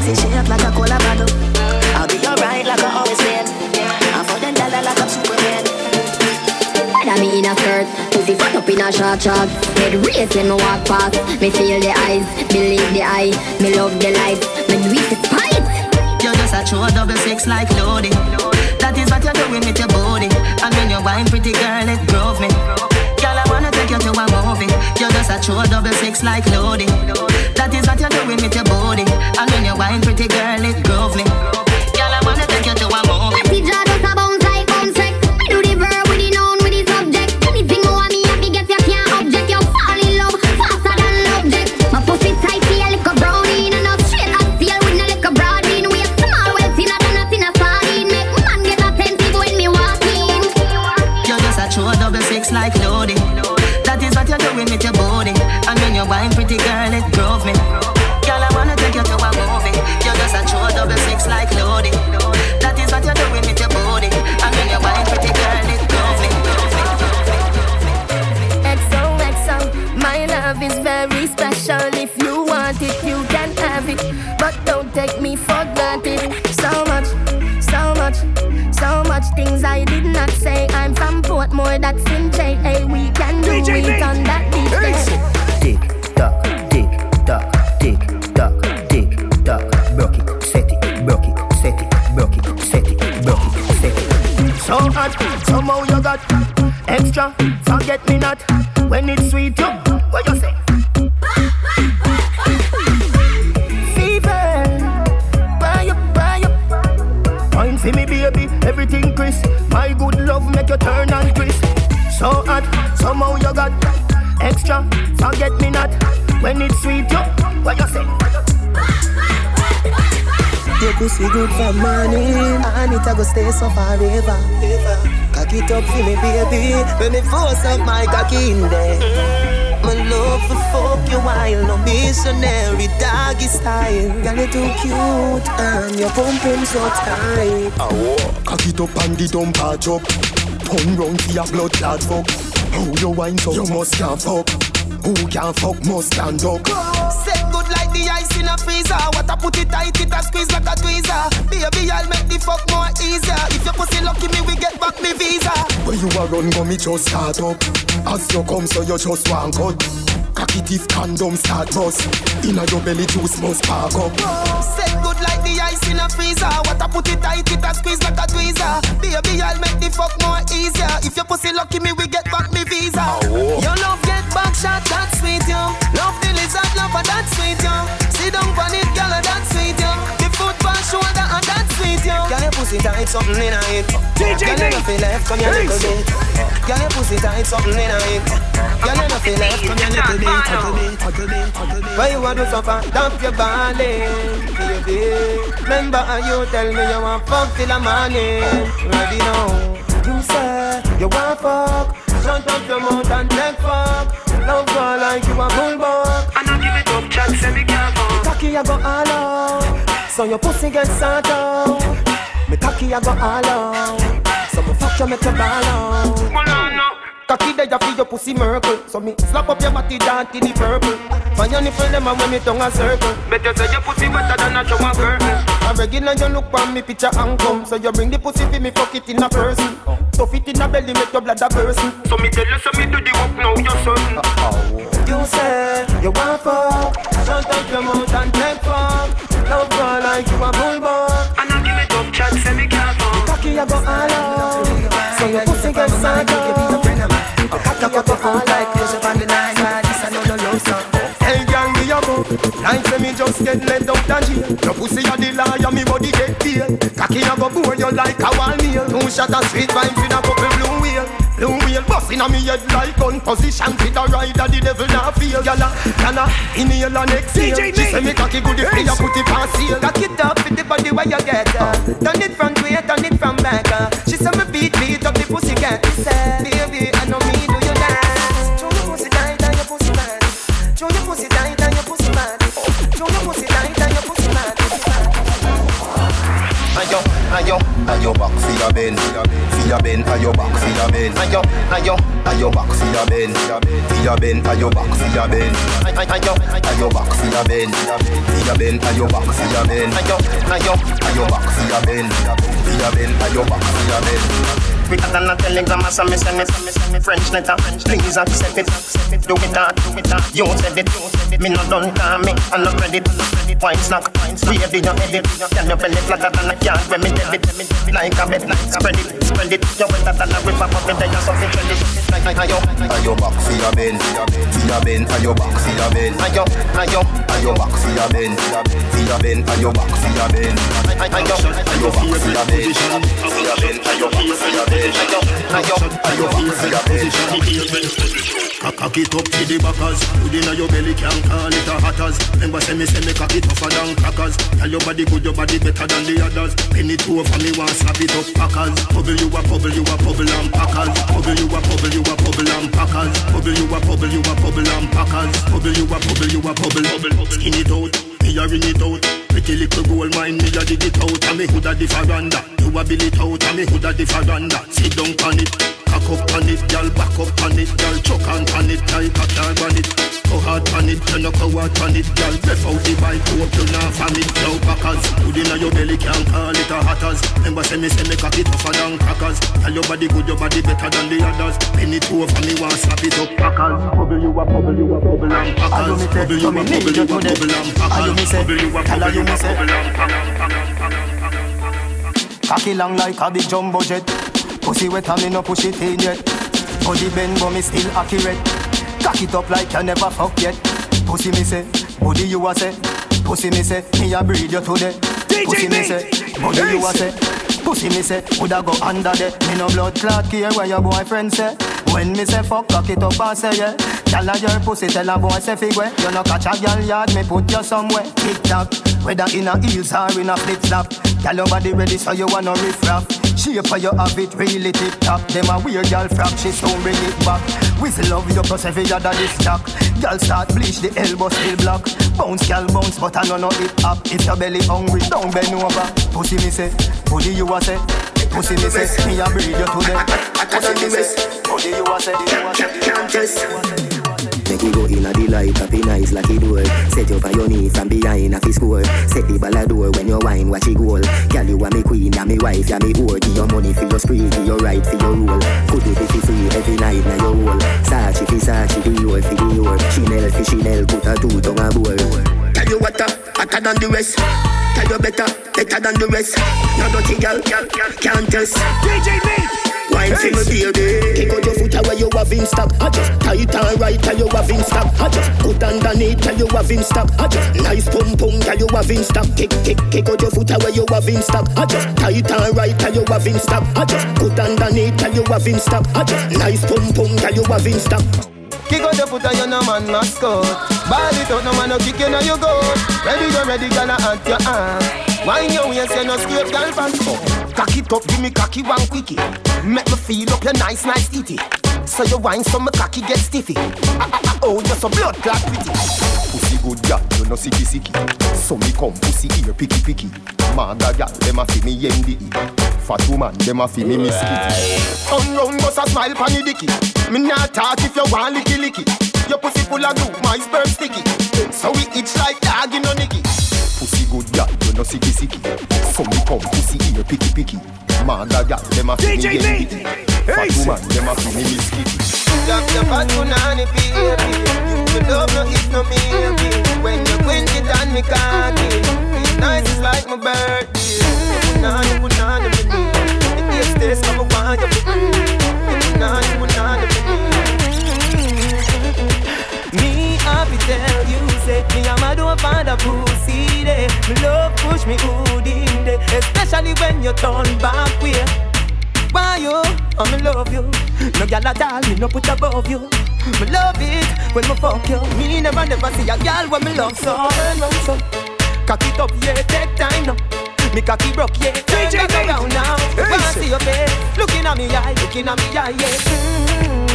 Sexy shape like a cola bottle. I'll be alright like I always been. I fuck them gyal like I'm Superman. Me in a skirt, pussy fat up in a short shorts Head race when me walk past, me feel the eyes, believe the eye Me love the lights, me do it despite You're just a true double six like loading. That is what you're doing with your body. And when you wine, pretty girl, it drove me. Girl, I wanna take you to a movie. You're just a true double six like loading. That is what you're doing with your body. And when you wine, pretty girl, it drove me. Girl, I wanna take you to a movie. Jaw just a bounce like bounce check Me do the verb with the noun with the subject Anything you want me happy get you can't object You fall in love faster than love jet My pussy tight feel like a brownie And straight up feel with no like a broad bean a small well thinner than a sardine Make man get attentive when me walk in You're just a true double six like loading. That is what you're doing with your body. And when you wine, pretty girl, it drove me. Girl, I wanna take you to a movie. You're just a true double six like loading. That is what you're doing with your body. And when you wine, pretty girl, it drove me. XOXO, my love is very special. If you want it, you can have it. But don't take me for granted. So much, so much, so much things I did not say. I'm from that's in JA. We can do DJ it Nate. on that beach there. Tick tock, tick tock, tick tock, tick tock. Broke it, set it, broke it, set it, broke it, set it, broke it, set it. So hot, somehow you got extra. Forget me not when it's sweet. You, what you say? Fever, buy up, buy up. Wine me, baby, everything crisp. My good love make you turn and crisp. So hot, somehow you got extra. Forget me not when it's sweet. You, what you say? Your pussy good for money And it a go stay so forever Cock it up for me baby When me force up my cocky in there My love for fuck you while No missionary doggy style Girl you too cute And your pum pum so tight Awo, cock it up and the dump a chop. Pun round for your blood clot fuck. How you wine so you must can fuck. Who can fuck must stand up. Set good like the ice in a freezer. What I put it tight, it a squeeze like a tweezer. Baby, I'll make the fuck more easier. If your pussy lucky me, we get back me visa. When you a run go me just start up. As you come so you just want cut. Teeth condom start bust. Inna your belly juice must park up. Set good like the ice in a freezer. What I put it tight, it a squeeze like a tweezer. Baby, I'll make the fuck more easier. If your pussy lucky me, we get back me visa. Oh, your love get back shot, that's sweet, yo. Love the lizard, love that's sweet, yo. Sit down on it, girl, and that's shoulder and that's sweet, yo. Girl your pussy tight something in it DJ Girl you no feel left come your little bit Girl your pussy tight something in it Girl you no feel left come your little bit Little bit, little bit, little bit Why you want to suffer? Dump your ballin', baby. Remember how you tell me you want fuck till the morning. Ready now? You say you want fuck. Shut up your mouth and take fuck. Love girl like you a bulldog. I don't give it up, chat say me can't fuck. Cocky I go all out, so your pussy get sat out. Me cocky I go all out, so me fuck you make you ball out. Cocky there feel your pussy miracle. So me slap up your body down in the purple. Find your nipple them and when me tongue a circle. Better say your pussy wetter than a shower curtain. A regular you look on me picture and come. So you bring the pussy for me fuck it in a person. Stuff it in a belly make your blood a person So me tell you so me do the work now you're certain. You say you want fuck. Shut up your mouth and take fuck Love girl like you a bulldog And I give it up chat say me can't fuck Cocky I go all out So your pussy get sat out Cock up your foot like close up on the line Man, this I know no love song Hey gang, me a go Like say me just get let out the jail Your pussy a the liar, me body get beer. Cocky a go bore you like a wall nail. Two shot of sweet vibes with a couple blue. Blue inna me head like gun position. Fit a rider, the devil not feel. Gyal a, gyal a, inhale and exhale. She say me cocky good if me a put it on seal. Cock it up with the body where you get uh. Turn it front way, turn it from back uh. She say me beat, beat up the pussy Say, baby, I know ayo back for your bend, for your bend, ayo back for your bend. Ayo, ayo, ayo back for your bend, for your bend, ayo back for your bend. Ayo, ayo back for your bend, for your bend, ayo back for your bend. Ayo, ayo, ayo back for your bend, for your bend, ayo back for your bend. Quicker than a telegram, me send it, me send me French letter. Please accept it, accept it, do it that, do it that. You said it, you said it. Me no done me, I no credit, no credit. Wine snack, wine snack. Ready your edit, can you belly flatter than a when me debit, me debit like a bed, like spread it, spread it. You wetter than a river, but me there so fit trend it. Like ayo, ayo back for your bend, for your bend, ayo back for your bend. Ayo, ayo, ayo back for your for your ayo back for your. Ayo, ayo back for your for your ayo back for your bend. For. Cock it up to the backers. Put inna your belly can't call it a hatters Remember say me say me cock it tougher than crackers. Tell your body good, your body better than the others. Penny two over me want slap it up packers. Bubble you a bubble, you a bubble and packers. Bubble you a bubble, you a bubble and packers. Bubble you a bubble, you a bubble and packers. Bubble you a bubble, you a bubble. Skin it out, me a ring it out. Pretty little gold mine, me a dig it out. And me hood a the veranda You a bill it out, and me hood a the veranda Sit down on it Cock up on it, girl, back up on it, girl, choke on on it, like a dog on it. Go hard on it, you no go hard on it, girl. Breath out the bike, hope you not from it. Now packers, good inna your belly, can't call it a hatters. Remember say me say me cock it tougher than crackers. Tell your body good, your body better than the others. Penny two over me, want slap it up, packers. Bubble you a bubble, you a bubble and packers. Bubble you a bubble, you a bubble and packers. Bubble you a bubble, you a bubble and packers. Cocky long like a big jumbo jet Pussy wet and me no push it in yet. Body bend but me still accurate. Cock it up like you never fuck yet. Pussy me say, body you a say. Pussy me say, me a breed you today. Pussy me say, body you a say. Pussy me say, woulda go under there. Me no blood clot care where your boyfriend say. When me say fuck, cock it up and say yeah Tell her your pussy, tell a boy say figure. You no catch a girl yard, me put you somewhere. Tick tock, whether in a heels or in a flip flop Tell your body ready so you wanna riff raff Shape for you have it really tip top Them a weird girl frack, she soon bring it back. Whistle love you plus every other this stock Girl start bleach, the elbow still block. Bounce girl bounce, but I know no it up. If your belly hungry, don't bend over. Pussy me say, body you a say. Pussy me say, me a breed you today Pussy me say, body you a say You a say Make you go in a delight, happy nice like it door. Set you on your knee from behind a fi score. Set the ball a door when you wine, watch it goal. Girl, you are me queen, and me wife, ya me whore. Give your money for your spree, give your right for your rule. Could be fi free every night na your whole. Sachi fi Sachi, Dior fi Dior. Chanel fi Chanel, put a two tongue a bowl. Tell you what, uh, hotter than the rest. Tell you better, better than the rest. No dirty girl, can't test. DJ Nate. Wine for me baby. Kick out your foot away you have in stock I just tight and right tell you have in stock I just put underneath tell you have in stock I just nice pum pum tell you have in stock Kick kick kick out your foot away you have in stock I just tight and right tell you have in stock I just put underneath tell you have in stock I just nice pum pum tell you have in stock Kick out your foot and you no man mascot Ball it out, no man no kick you now you go. Ready, you ready, gonna act your arm Wine your waist, you no scrape, girl, pants Cock it up, give me cocky one quickie Make me feel up your nice, nice titty So you wine so my cocky get stiffy ah, ah, ah, Oh, you're so blood clot pretty Pussy good gal, you no sicky sicky. So me come pussy ear picky picky. Mother gal, them a fi me yendi. Fat woman, them a fi me miss kitty. Turn round, bust a smile pon the dicky. Me not talk if you want licky licky. Your pussy full of glue, my sperm sticky. So we itch like dog in a nicky. Pussy good gal, you no sicky sicky. So me come pussy ear picky picky. Mother gal, them a fi me DJ Nate. yendi. Fat woman, them a fi me miss kitty. Got your fat punani baby You love no eat no maybe When you quench it on me cocky Feel nice it's like my birthday Punani punani with me The taste taste of a wine you with Punani punani with me Me I be tell you say me a mad over the pussy there. Me love push me hood in there, especially when you turn back way. Why you? I'm in love you. No gal at all, me no put above you. Me love it when me fuck you. Me never never see a gal when me love so. Turn round so, cock it up yeah, take time now. Me cocky broke yeah, turn back around now. Wanna see your face, looking at me eye, looking at me eye yeah. Mm-hmm.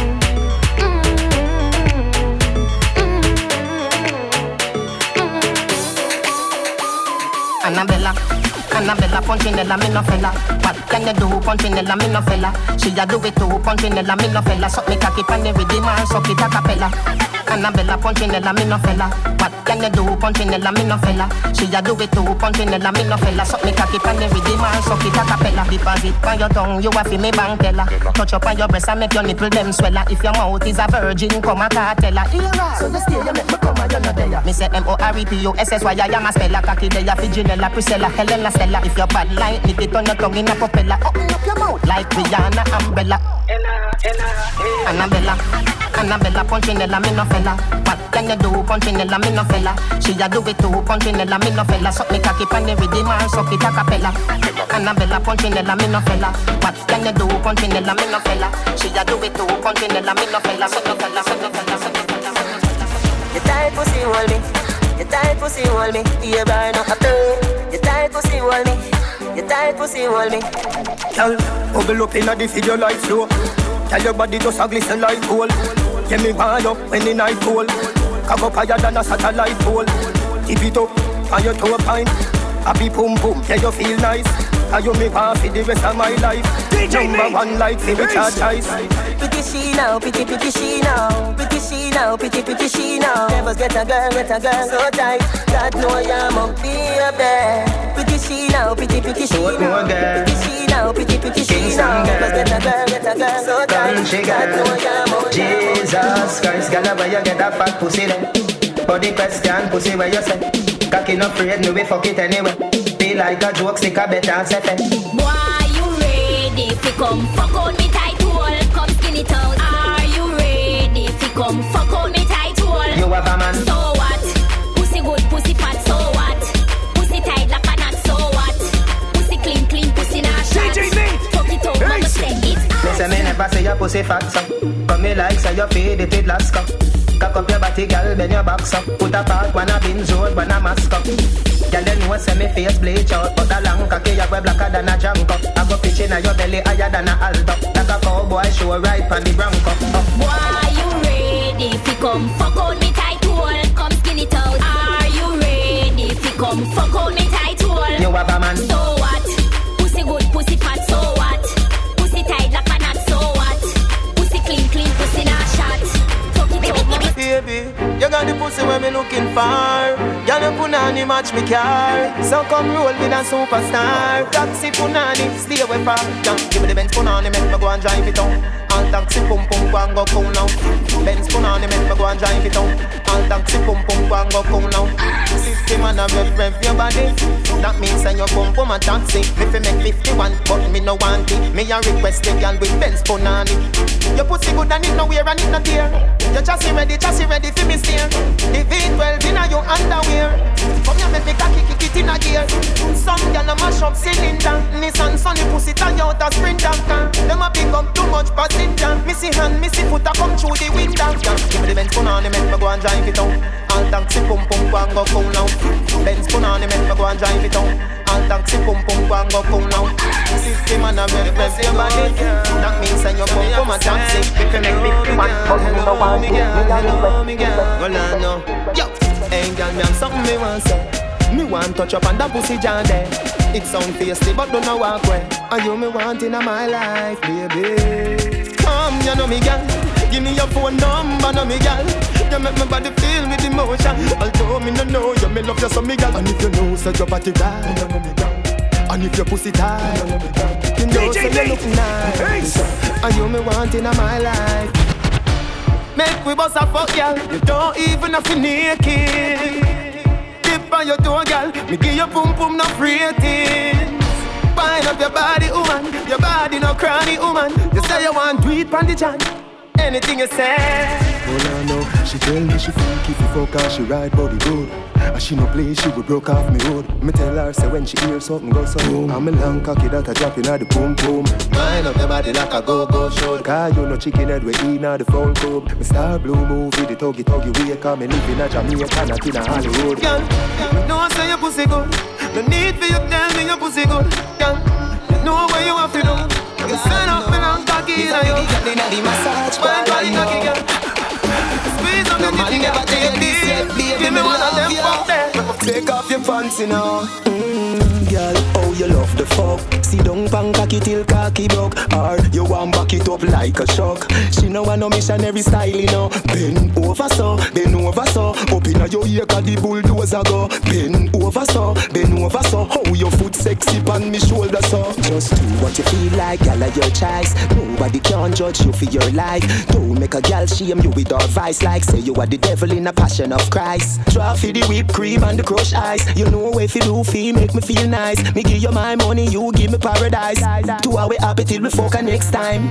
Annabella. Annabella Punchinella, me no fella. What can you do, Punchinella, me no fella? She a do it too, Punchinella, me no fella. Suck me cocky pan the rhythm and suck it a cappella. Annabella Punchinella, me no fella. Can do, Punchinella, me no fella? She a do it too, Punchinella, me no fella. Suck me cocky pan the rhythm and suck it a cappella. Deposit on your tongue, you a fi me bank teller. Touch up on your breast and make your nipple them swella. If your mouth is a virgin, come a cartella. So you stay, you make me come and you no there. Me say M O R E P U S S Y I am a speller. Cocky there, fi Janella, Priscilla, Helena, Stella. If you're bad like lick it on your tongue in a propeller. Open up your mouth like Rihanna, Umbrella. Annabella, Annabella, Punchinella, me no fella. What can you do, Punchinella, me no fella? She a do it too, Punchinella, me no fella. Suck me cocky pan the rhythm and suck it a cappella. Annabella, Punchinella, me no fella. What can you do, Punchinella, me no fella? She a do it too, Punchinella, me no fella. Suck no fella, suck no fella, suck no fella, suck no fella. You tight pussy hold me. You tight pussy hold me. You burn up a turn. You tight pussy hold me. You tight pussy hold me. Girl, bubble up inna the video like slow. Tell your body just a glisten like gold. Get me wind up when the night cold. Cock up higher than a satellite pole. Tip it up on your toe pine. Happy boom boom, yeah you feel nice. Are you me want for the rest of my life? Number one like for Richard Ice. Pretty she now, pretty pretty she now, pretty she now, pretty pretty she now. Never get a girl, get a girl so tight. God know I'm up baby. Pretty she now, pretty pretty she now, more girl? pretty she now, pretty pretty she now. girl. Never get a girl, get a girl so tight. God know I'm girl, up Jesus Christ, girl, where you get that fat pussy then? For the question, pussy where you say? Cocky no afraid, no we fuck it anyway. Be like a joke, stick a better and say Why you ready fi come fuck on me tight hole? Come skin it out. Are you ready fi come fuck on me tight hole? You have a man. So what? Pussy good, pussy fat. So what? Pussy tight like a knot. So what? Pussy clean, clean, pussy not shot. Fuck it up, mama say it. Me say me never say your pussy fat so Come me like say you feed it with last cup Cock up your body, girl, bend your back so Put a part, one a binge road, one a mask up Girl, you know say me face bleach out But a long cocky, you go blacker than a junk up I go pitch in your belly higher than a alto Like a cowboy show right on the bronco oh. Why you ready fi come fuck on me tight hole? Come skin it out. Are you ready fi come fuck on me tight hole? You have a man. So what? Pussy good, pussy fat. Got the pussy where me looking for. Y'all no punani match me car. So come roll with a superstar. Taxi punani, stay away far. Yeah, give me the Benz punani, make me go and drive it on. All taxi pum pum go and go cool now. Benz punani, make me go and drive it on. All taxi pum pum go and go cool now. System and a rev rev your body. That means send your pum pum a taxi. Me fi make 51, but me no want it. Me a request the girl with Benz punani. Your pussy good and it no wear and it no tear. Your chassis ready, chassis ready for me steer. The V12 inna your underwear. Come here, make me cocky kick it in a gear. Some gyal a mash up cylinder. Nissan Sunny pussy tie out a sprinter. Them a pick up too much passenger. Missy hand, missy foot a come through the window. Give me the Benz punani, make me go and drive it out. All taxi pum pum go and go cool now. Benz punani, make me go and drive it out. All taxi pum pum go and go cool now. System and a rev rev your body. That means send your pum pum a taxi. If you make 51, but you no want Me a me girl, well I know. Yo, hey girl, me have something me want say. Me want touch up on that pussy jam there. It sound tasty, but don't know walk way. And you me want in my life, baby. Come, you know me girl. Give me your phone number, know me girl. You make my body feel with emotion. Although me no know you, me love you so me girl. And if you know, say your body right, you know me girl. And if your pussy tight, you know me girl. You say you look nice. And you me want in my life. Make we bust a fuck, girl. You don't even have to naked. Dip on your toe, girl. Me give you boom boom no ratings. Wind up your body, woman. Your body no cranny, woman. You say you want do it pon the. Anything you say. Hold on now, she tell me she freak if you fuck her, she ride body good. And ah, she no play, she would broke off me road. Me tell her, say when she hear something go so boom. I'm a long cocky that I drop in at the boom boom. Mind up your body like a go go show. Cause you no chicken head we eat now the phone club. Me star blue movie, the tuggy tuggy way. Come me live in a Jamaica, not in a Hollywood. Girl, you know I say your pussy good. No need for you tell me your pussy good. Girl, you know what you have to do. You stand up and I'm cocky in you. the massage Wine body cocky, girl. Squeeze on the titty, girl. Take this, give me one of them fuck them. Take off your pants, you know. Mm, girl, oh you love the fuck. See down pan cocky till cocky broke. Or you want back it up like a shock. She know want no missionary style, you know. Bend over so, bend over so. Up inna your ear 'cause the bulldozer go. Bend over so, bend over so. How your foot sexy on me shoulder so. Just do what you feel like, girl, of your choice. Nobody can judge you for your life. Don't make a girl shame you with advice like say you are the devil in a passion of Christ. Try for the whipped cream and the crushed ice. You know if you do feel make me feel nice. Me give you my money, you give me paradise. Two hour happy till we fuck next time.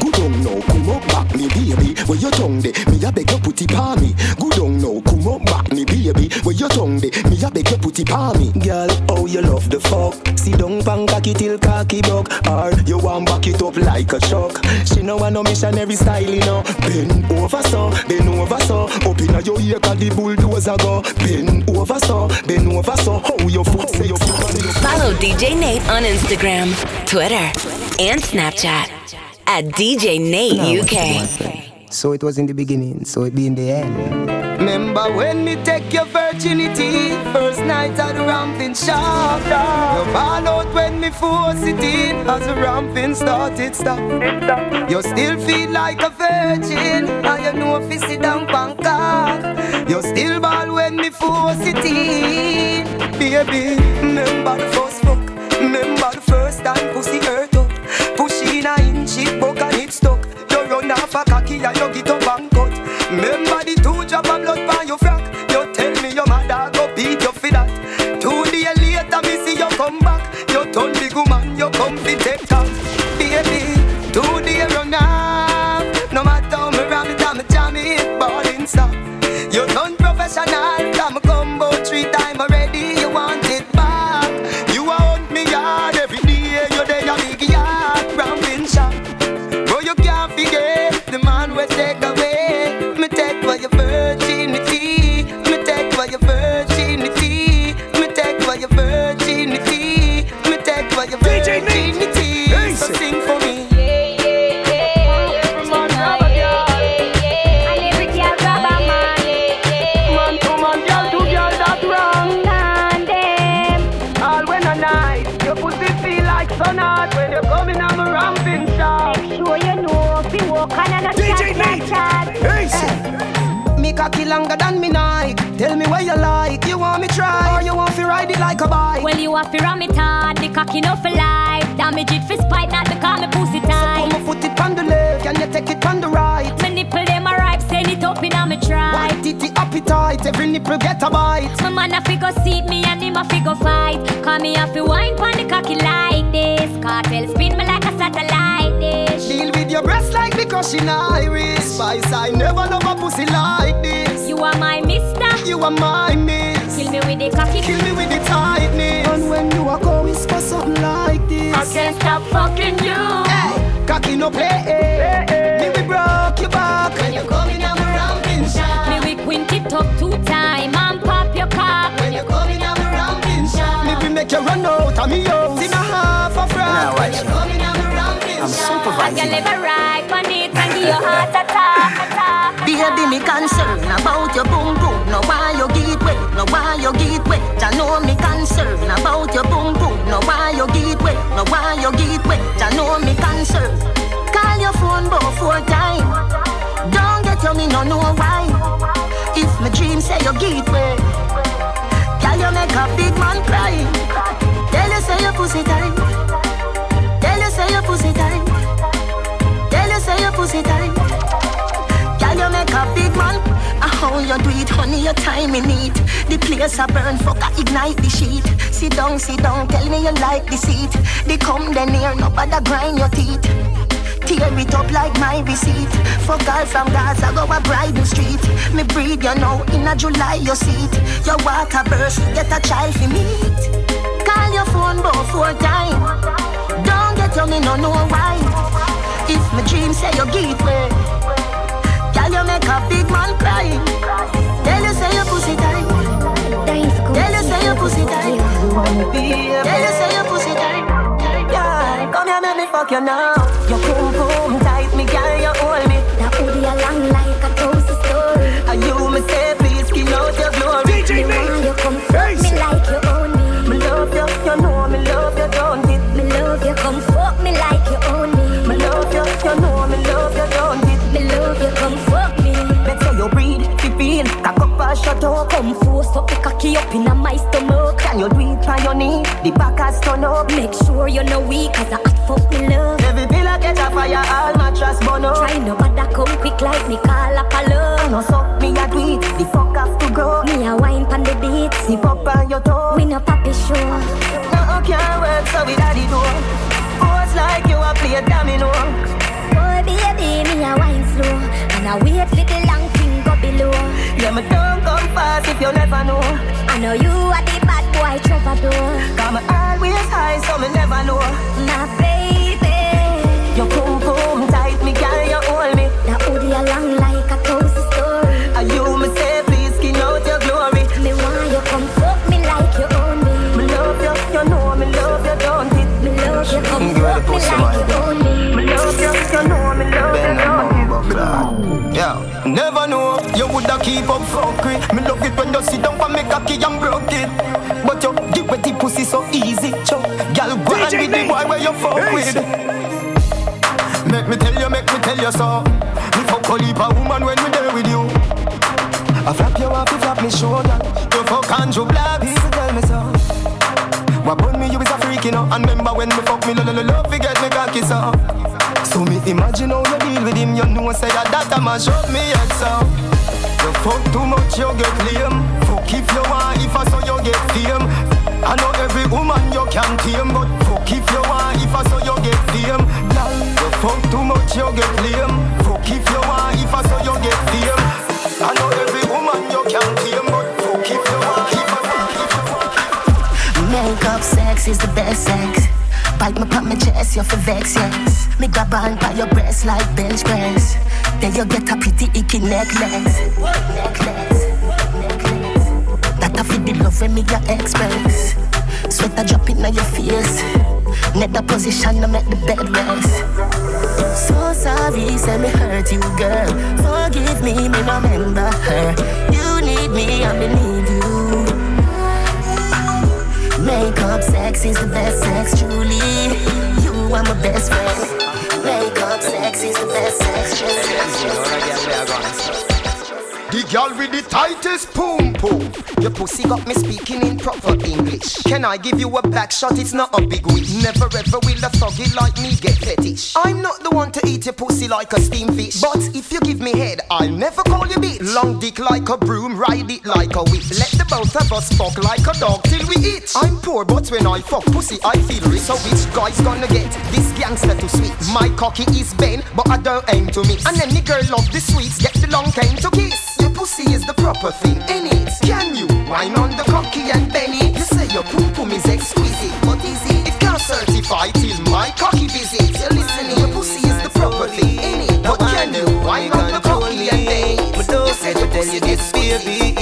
Good on now, come up back me baby. Where your tongue de? Me a beg you put it on me. Good on now, come up back me baby. Where your tongue de? Me a beg you put it me. Girl, oh you love the fuck. See down pan cocky till cocky broke. Or you want back it up like a shock. She know want no missionary style, you know. Bend over so, bend over so. Up inna your ear 'cause the bulldozer go. Bend over so, bend over so. How your foot say your foot Follow DJ Nate on Instagram, Twitter, and Snapchat at DJ Nate UK. So it was in the beginning, so it be in the end. Remember when me take your virginity First night at the ramping shop You fall out when me force it in. As the ramping started stop. You still feel like a virgin. And you know if you sit down Bangkok You still ball when me force it in. Baby, remember the first fuck. Remember the first time pussy hurt up. Push in a inch, it broke and it stuck. You run off a cocky and you get up and cut. Remember the Baby, two days run off No matter how me ram it, I'm jam it, ballin' stop You done professional, longer than me Nike. Tell me where you like. You want me try or you want to ride it like a bike? Well, you have to ram it hard, the cocky no for life. Damage it for spite, not because me pussy tight. I'ma put it on the left, can you take it on the right? My nipple them a ripe, send it up in a me try. White titty appetite, every nipple get a bite. My man a figure seat me and him a figure fight. Call me a fi wine pon the cocky like this. Cartel spin me like a satellite dish. Deal with your breast like the crushing iris. Spice, I never love a pussy like this. You are my mister. You are my miss. Kill me with the cocky. Kill me with the tightness. And when you are go whisper something like this. I can't stop fucking you. Hey, cocky no play. Me we broke your back. When you coming on my ramping shot. Me we quint it up two time and pop your cock. When you coming on my ramping shot. Me we make you run out of me house. In a half a frock. When you I'm supervising. I live right on it and give your heart attack. Baby, me concerned about your boom boom. No why you get wet, no why you get wet. I know me concerned about your boom boom. No why you get wet, no why you get wet. I know me concerned. Call your phone four time. Don't get you me no know why. If my dream say you get wet, can you make a big man cry? Tell you say your pussy tight. Say your pussy tight. Tell you say your pussy tight. Can you make a big man? How you do it, honey? Your time in it. The place a burn, fuck I ignite the sheet. Sit down, sit down, tell me you like the seat. They come then here, no bother grind your teeth. Tear it up like my receipt. For girl from Gaza, go a bridal street. Me breathe, you know, in a July you see it. Your water burst, get a child for meet. Call your phone both four time. On me, no know why. If my dream say you give me, girl you make a big man cry. Tell you say your pussy tight. Tell you say your pussy tight. Tell you say your pussy tight. Yeah, come here, make me fuck you now. Your boom boom tight, me girl, you hold me. That booty a long like a toasty story. And you me say cock up and shut up. Come force up the cocky up in a my stomach. Can you do it on your knee? The back has turn up. Make sure you know weak, cause I hot fuck me love. Every pillar get a fire, all mattress burn up. Try no bother come quick like me call up a love. No suck me a it, the fuck have to go. Me a wine pon the beat. Sip up on your toe. We no papi show. No can't work, so we daddy do. Force like you a play domino. Boy baby, me a wine slow. And I wait for the long thing go below. Yeah, me don't come fast if you never know. I know you are the bad boy troubadour. Come always high, so me never know. My baby. Your boom boom tight, me girl, you hold me. That booty a long like a toasty story. And you me say please skin out your glory. Me want you come fuck me like you own me. Me love you, you know me love you, don't it? Me love you, come Give her the fuck me like you own me. Me love you, you know me love you, don't and it? bumbo Yeah, never know you woulda keep up fuckery. Me love it when you sit down for me cocky and broke it. But you give me the pussy so easy, chop. Girl, go and with the boy where you fuck with. Make me tell you, make me tell you so. Me fuck a leap a woman when we there with you. I flap you off, you flap me shoulder. You fuck Andrew Black, people tell me so. What put me, you is a freak, you know. And remember when me fuck me, lo lo lo love, forget me cocky so. So me imagine how you deal with him, you know say that that a mash up me head so. You fuck too much, you get lame. Fuck if you want, if I saw you get fame. I know every woman you can tame, but fuck if you want, if I saw you get fame. Girl, you fuck too much, you get lame. Fuck if you want, if I saw you get fame. I know every woman you can tame, but fuck if you want, if I if you want. Makeup sex is the best sex. Bite me pop my chest, you for vex, yes. Me grab on by your breast like bench press. Then you get a pretty icky necklace. Necklace. That a fit the love when me your express. Sweat a drop in on your face. Net the position to make the bed rest. So sorry, say me hurt you, girl. Forgive me, me remember her. You need me, I need you. Makeup sex is the best sex, truly. You are my best friend. Makeup sex is the best sex. The girl with the tightest boom boom. Your pussy got me speaking in proper English. Can I give you a back shot? It's not a big wish. Never ever will a thuggy like me get fetish. I'm not the one to eat your pussy like a steam fish. But if you give me head, I'll never call you bitch. Long dick like a broom, ride it like a whip. Let the both of us fuck like a dog till we eat. I'm poor, but when I fuck pussy, I feel rich. So which guy's gonna get this gangster to sweet? My cocky is bent, but I don't aim to miss. And any girl love the sweets, get the long cane to kiss. Your pussy is the proper thing, in it. Can you wine on the cocky and benny? You say your pum pum is exquisite, but is it? It can't certify till my cocky visit. You're listening, your pussy is the proper thing, in it. But can you wine on the cocky and benny? You say your pussy is baby,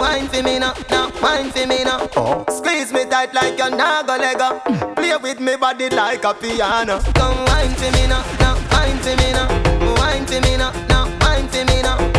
wine for me now, now wine for me now. Oh. Squeeze me tight like you're not gonna let go. Play with me body like a piano. Come wine for me now, now wine for me now, wine for me now, now wine for me now.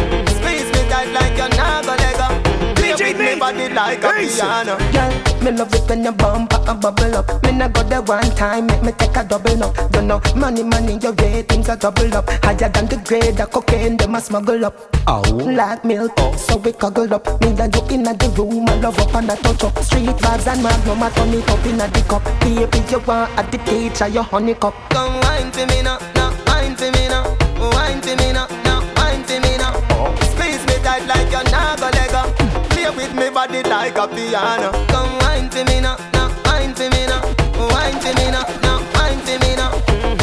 Play with me body like a piano. Girl, me love it when you bump and bubble up. Me nah go there one time, make me take a double up. You know, money, money, your ratings are double up. Higher than the grade of cocaine, them a smuggle up. Oh. Like milk, oh. so we cuddle up. Me and you in the room, I love up and I touch up. Street vibes and magnum, I turn it up in a the cup. Baby, you want at the teacher, your honey cup. Come wine for me now, body like a piano. Come wine for me now, now wine for me now, wine for me now now wine for me now.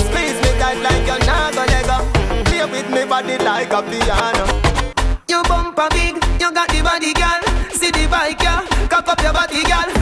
Squeeze me tight like you're not gonna go. Play with me body like a piano. You bumper big, you got the body, girl. See the bike, yeah. Cock up your body, girl.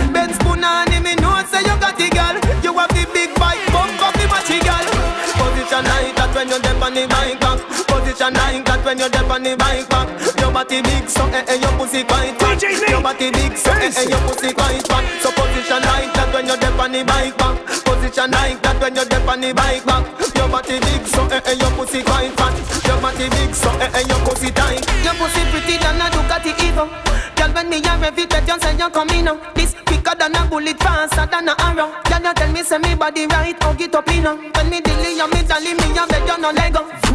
Position like that when you're deep on the bike back. Your body big, so eh eh, your pussy quite fat. Your body big, so eh eh, your pussy quite fat. So position like that when you're deep on the bike back. Position like that when you're deep on the bike back. Your body big, so eh eh, your pussy quite fat. Your body big, so eh eh, your pussy tight. Your pussy pretty than a Ducati Evo. Girl, when me a rev it, you say you coming now. This quicker than a bullet, faster than a arrow. Girl, you tell me say me body right, hug it up in. When me dilly, you me dolly, me a beg you no leg up.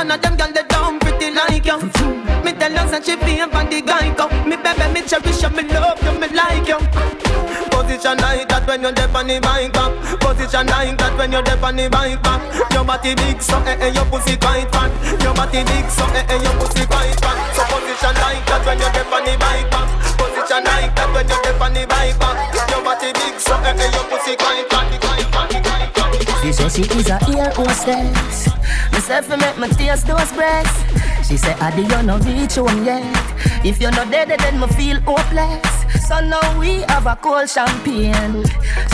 None of them girl they down pretty like you. Me tell her say she for the guy go. Me baby, me cherish you, me love you, me like you. Position like that when you're deep on the bike back. Position like that when you're deep on the bike back. Your body big, so eh eh, your pussy quite fat. Your body big, so eh eh, your pussy quite fat. So position like that when you're deep on the bike back. Position like that when you're deep on the bike back. Your body big, so eh eh, your say she is a ear hostess. Me say fi make me taste those breasts. She say Adi you no reach home yet. If you're not dead, then me feel hopeless. So now we have a cold champagne.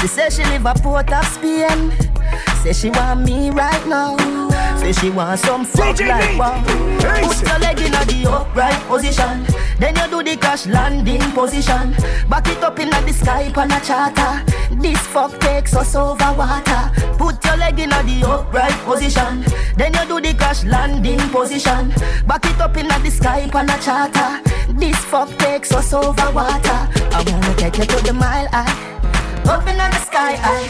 She say she live a port of Spain. Say she want me right now. Say she want some fuck like wow. Put your leg in the upright position. Then you do the crash landing position. Back it up in the sky on a charter. This fuck takes us over water. Put your leg in the upright position. Then you do the crash landing position. Back it up in the sky on a charter. This fuck takes us over water. I wanna take you to the mile high. Up in the sky high.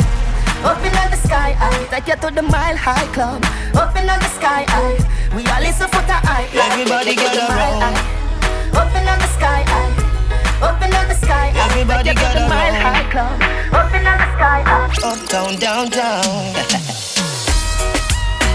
Up in the sky high. Take you to the mile high club. Open up in the sky high. We all listen for the high. Everybody Take you to gather the mile round. high. Up in the sky high. Open up in the sky. Everybody Take you to the gather mile high club. Open up in the sky high. Uptown, downtown.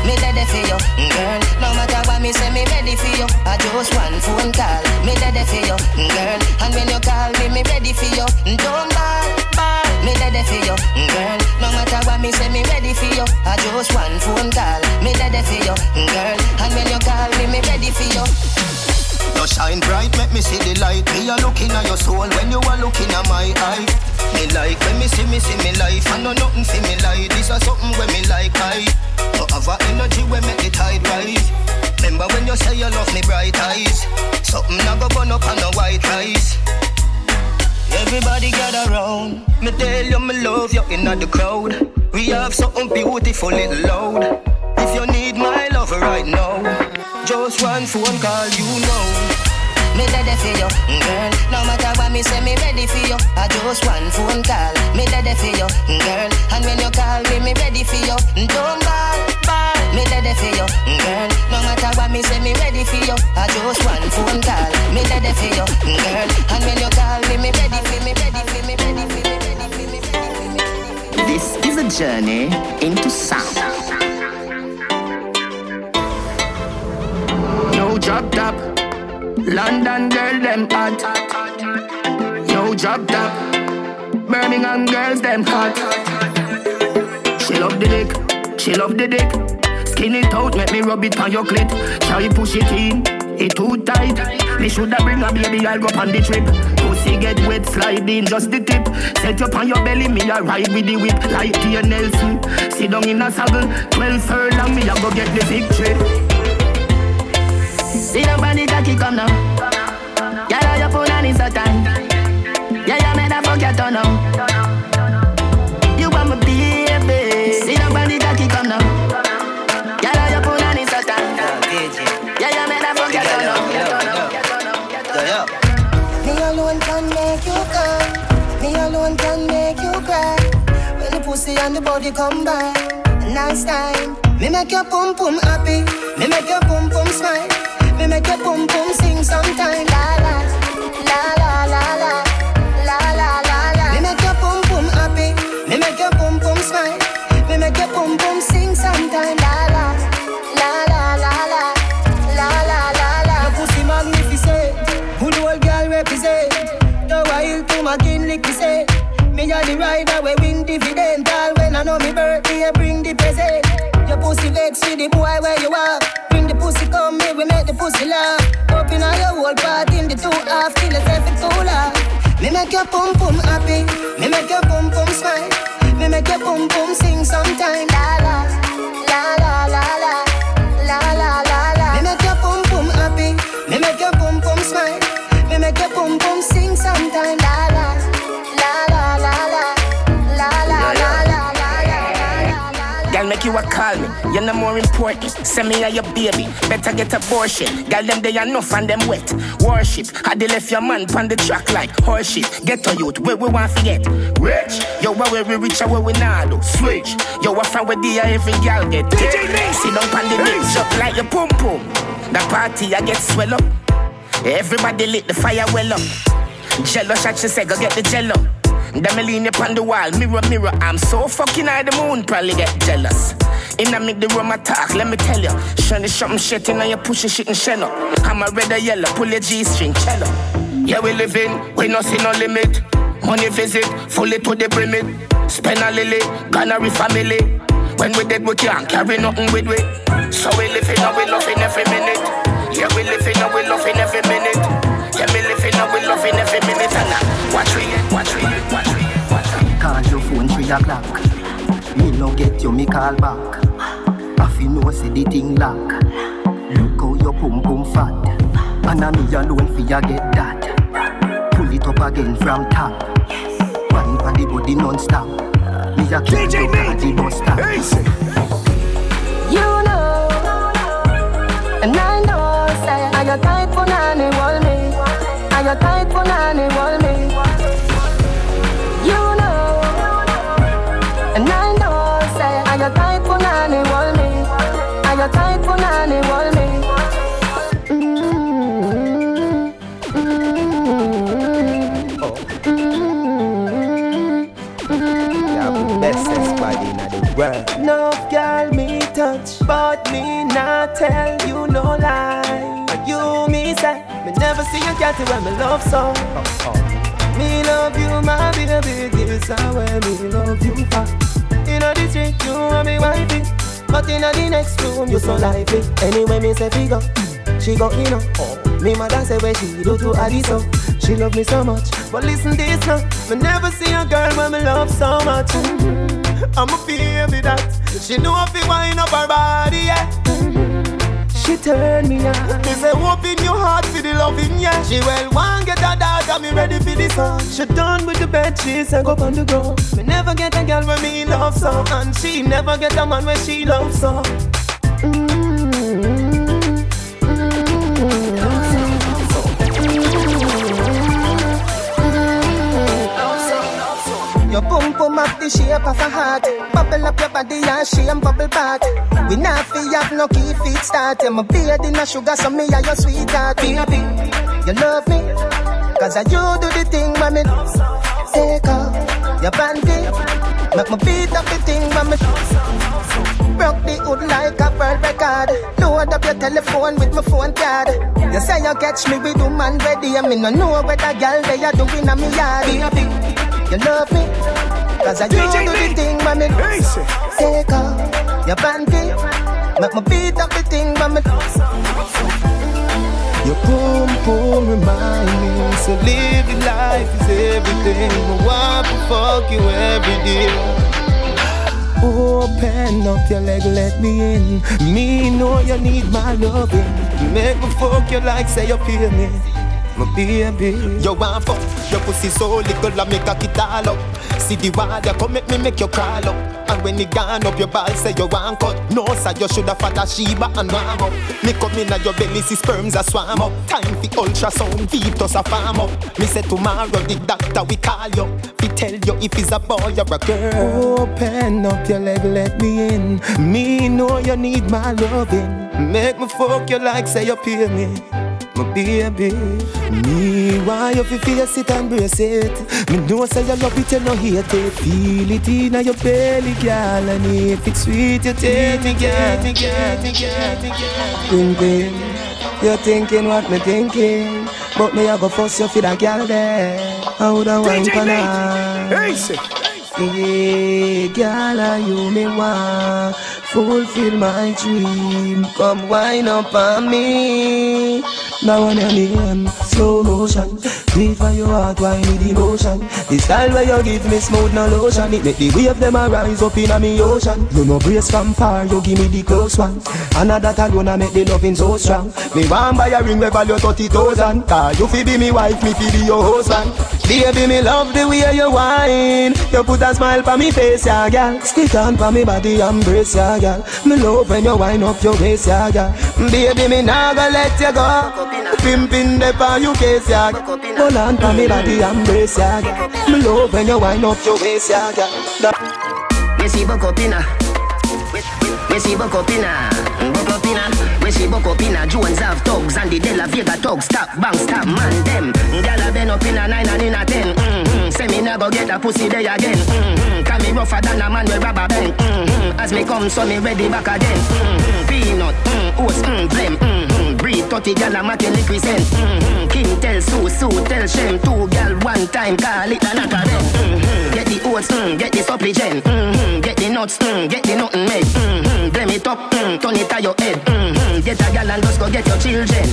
Me ready for you, mm, girl. No matter what me say, me ready for you. I just one phone call. Me ready for you, mm, girl. And when you call me, me ready for you. Mm, don't ball, ball. Me ready for you, girl. No matter what me say, me ready for you. I just one phone call. Me ready for you, girl. And when you call me, me ready for you. You shine bright, make me see the light. Me a looking at your soul when you are looking at my eye. Me like when me see me see me life. I know nothing see me like this is something when me like I. Have a energy when make the tide rise. Remember when you say you love me bright eyes. Something I go burn up on the white rice. Everybody gather round. Me tell you me love you in the crowd. We have something beautiful little loud. If you need my love right now, just one phone call, you ready for you, girl. No matter what me say, me ready for you. I just one phone call. Me ready for you, girl. And when you call me, me ready for you. Don't ball, ball. Me ready for you, girl. No matter what me say, me ready for you. I just one phone call. Me ready for you, girl. And when you call me, me ready for me, ready for me, ready for me, ready for me, ready for me. This is a journey into sound. No drop top. London girl, them hot. No drop top. Birmingham girls, them hot. She love the dick, she love the dick. Skin it out, make me rub it on your clit. Try push it in, it too tight. Me shoulda bring a baby, I'll go on the trip. Pussy get wet, slide in just the tip. Set you on your belly, me a ride with the whip like Tia Nelson. Sit down in a saddle, twelve furlong, me a go get the victory. See the body cocky come now. Yeah, your phone and it's so tight. Yeah, you made a fuck your turn now. You want my baby. See the body cocky come now. Yeah, your phone and it's so tight. Yeah, you made a fuck your turn now. Me alone can make you come. Me alone can make you cry. When the pussy and the body by, nice time. Me make your pum pum happy. Me make your pum pum smile. We make your pum pum sing sometime. La la, la la la la, la la la la. We make your pum pum happy. We make your pum pum smile. We make your pum pum sing sometime. La la, la la la la, la la la la. Your pussy magnificent. Good old girl represent. The wild to my kin lick say. Me a the rider we win dividend. All when I know me birthday, bring the present. Your pussy vex with the boy where you are we make the pussy laugh. All your whole part in the two half till it's every. Me make your pum pum happy, me make your pum pum smile, me make your pum pum sing sometime. La la la la la la la la la la. Me make your pum pum happy, me make your pum pum smile, me make your pum pum sing sometime. La la la la la la la la la la la. Make you a call me. You're no more important. Send me a your baby. Better get abortion. Girl, them they enough and them wet. Worship. Had they left your man on the track like horseshit. Get to youth. Where we want to get rich. Yo, where we rich and where we not do. Switch. Yo, a friend with the every girl get DJ Sit down on the dick up like your pum pum. The party I get swell up. Everybody lit the fire well up. Jello shot, she said, go get the jello. Then me lean up on the wall, mirror, mirror. I'm so fucking high, the moon probably get jealous. In a make the room attack, let me tell you. Shiny something shit in you pushing shit and shell up. I'm a red or yellow, pull your G string, cello. Yeah, we living, we no see no limit. Money visit, fully to the brimit. Spend a lily, Ghana family. When we dead, we can't carry nothing with we. So we living and we loving every minute. Yeah, we living and we loving every minute. Yeah, me living and we loving every minute. And now, watch we, watch we, watch we, watch we. Call your phone three o'clock. Me no get you, me call back. I feel no say the thing lock. Look how your pum pum fat. And I me alone for ya get that. Pull it up again from top. Wine for the body non-stop. Me a keep you party bus stop. You know, and I know, say, I got tight for nanny, wall me. I got tight for nanny, wall me. The. No girl me touch, but me not tell you no lie. But you me say, me never see a cat when me love so. Me love you, my baby, this is where me love you for. Inna the street, you are me wifey, but inna the next room, you so lively. Anyway, me say fi go, she go in oh. Me mother say where she do to Adi so. She love me so much, but listen this now. Me never see a girl when me love so much. Mm-hmm. I'm a baby that she know if you wind up her body, yeah. She turn me on. Me say open your heart for the loving, yeah. She well want get a daughter, me ready for this song. She done with the bed sheets and go on the ground. Me never get a girl when me love so, and she never get a man when she love so. Mm. Your pum pum up the shape of a heart. Bubble up your body and shame bubble back. We not fi have no key feet start. You my beard in a sugar, so me are your sweetheart. Baby, you love me, cause I you do the thing me take off your panty. Make me beat up the thing when me broke the hood like a world record. Load up your telephone with my phone card. You say you catch me with woman ready, and me no know what a girl they are doing on me yard. You love me, cause I you do the thing me take off your panty. Make me beat up the thing me Your pum pum remind me So living life is everything. I want to fuck you every day. Open up your leg, let me in. Me know you need my loving. Make me fuck you like say you pay me My baby. You want fuck, your pussy so little I make a it all up. See the water come make me make you crawl up. And when it gone up your ball say you want cut. No sir you shoulda follow Sheba and warm up. Me come in at your belly see sperms a swam up. Time for ultrasound fetus a farm up. Me say tomorrow the doctor we call you. We tell you if it's a boy or a girl. Open up your leg let me in. Me know you need my loving. Make me fuck you like say you pay me my baby. Me why you fi face it and brace it. Me know I say you love it, you no hate it. Feel it in your belly, girl, and if it's sweet, you take me, girl. Thinking, you're thinking what me thinking, but me I go force you for that girl there. I wine for her? Hey, girl, you me want? Fulfill my dream. Come wind up on me. Now on your name, slow motion. Beat for your heart, why need emotion? The style where you give me smooth, no lotion. It make the wave them a rise up in a me ocean. You no brace from far, you give me the close one. Another alone I make the loving so strong. Me want buy a ring where value thirty thousand. Cause you fi be me wife, me fi be your husband. Baby, me love the way you whine. You put a smile on me face, yeah, girl. Stick on for me body, embrace, yeah, girl. Me love when you wind up your waist, yeah, girl. Baby, me nah go let you go. Pimpin' the pa you case, yeah. Hold on for me body, embrace, yeah, girl. Me love when you wind up your waist, yeah, girl. Me see buck up inna. Me see buck up Me see buck up inna. Jones have thugs and the De La Vega thugs. Stop, bang, stop, man, them. Gyal a been up inna nine and inna ten. Mm-hmm. Say me never get a pussy day again. Mm-hmm. Can me rougher than a man with rubber band. Mm-hmm. As me come, so me ready back again. Mm-hmm. Peanut, mm, oats, mm, blem. Mm-hmm. Breed 30 gyal a make liquid scent. Mm-hmm. King tell Sue, Sue tell Shem. Two gyal one time, call it a knock of them. Mm-hmm. Get the oats, mm, get the supplement. Mm-hmm. Get the nuts, mm, get the nothing made. Mm-hmm. Blame it up, mm, turn it to your head. Mm-hmm. Get a gal and just go get your children.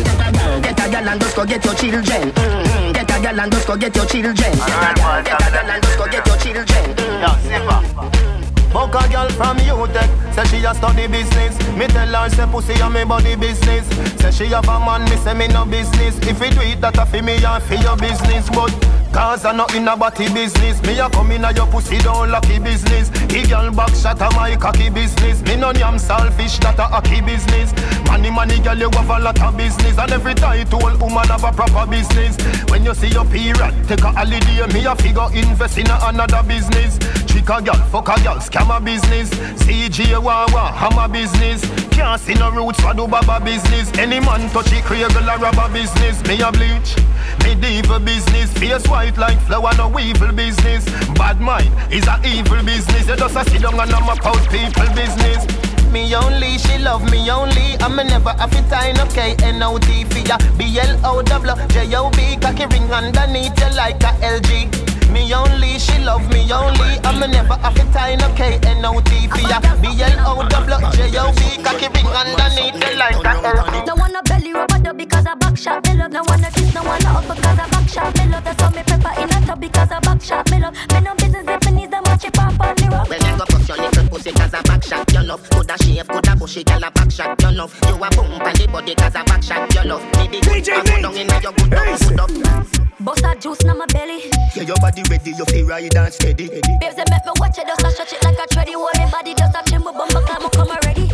Get a gal and just go get your children. Mm-hmm. Get a gal and just go get your children. Get a gal, get a gal and just go get your children. Mm-hmm. Buck a girl from UTech, say she a study business. Me tell her say pussy a me body business. Say she have a man, me say me no business. If you do it, that a fi me and fi your business. But cause I not in a body business. Me a come in a your pussy don't lucky business. The girl back shot a my cocky business. Me no yam selfish, that a hockey business. Money, money, girl, you have a lot of business. And every title woman have a proper business. When you see your period, take a holiday. Me a figure invest in a another business. Trick a girl, fuck a girl, scam a business. CJ Wawa, hammer business. Can't see no roots for do baba business. Any man touch it, create a rubber business. Me a bleach. Medieval business, face white like flower, no evil business. Bad mind is a evil business. You just a sit down and I'm about people business. Me only, she love me only. I'm never have it time, okay? N-O-T for ya. B-L-O-W-J-O-B. Cocky ring underneath you like a LG. Me only, she love me only. I'm never have it time, okay? N-O-T for ya. B-L-O-W-J-O-B. Cocky ring underneath you like a LG. No wanna belly rubber dub because I back shot me love. No wanna kiss, no wanna hug because I back shot me love. That's why me pepper in a tub because I back shot me love. Me no business if me need the match it pop on the rock. When you go push your little pussy cause a back shot your love Coulda shave, coulda bushy, girl a back shot your love You a boom on the body cause a back shot your love Baby, good, I go down in your good up, good up Bust that juice in my belly. Yeah, your body ready, you feel ride and steady. Babes, they make me watch it, just a stretch it like a treadie. Hold me body, just a trim, bumper climb, up, come already.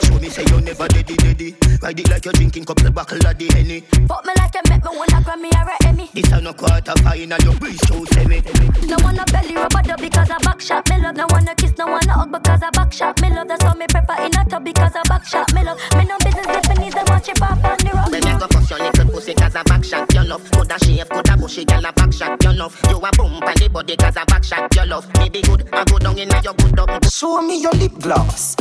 Show me say you never deady deady. Ride it like you're drinking couple buckle of the henny. Fuck me like you make me wanna Grammy or a Emmy. This a no quarter final, your breeze too semi. No wanna belly rubber dub because I back shot me love. No wanna kiss, no wanna hug because I back shot me love. That's why me prepper in a tub because I back shot me love. Me no business if me need them watch it pop on the road. When you go push your little pussy cause a back shot your love Coulda shave, coulda bushy, girl a back shot your love You a boom on the body cause a back shot your love Me be good, I go down in a your good up Show me your lip gloss.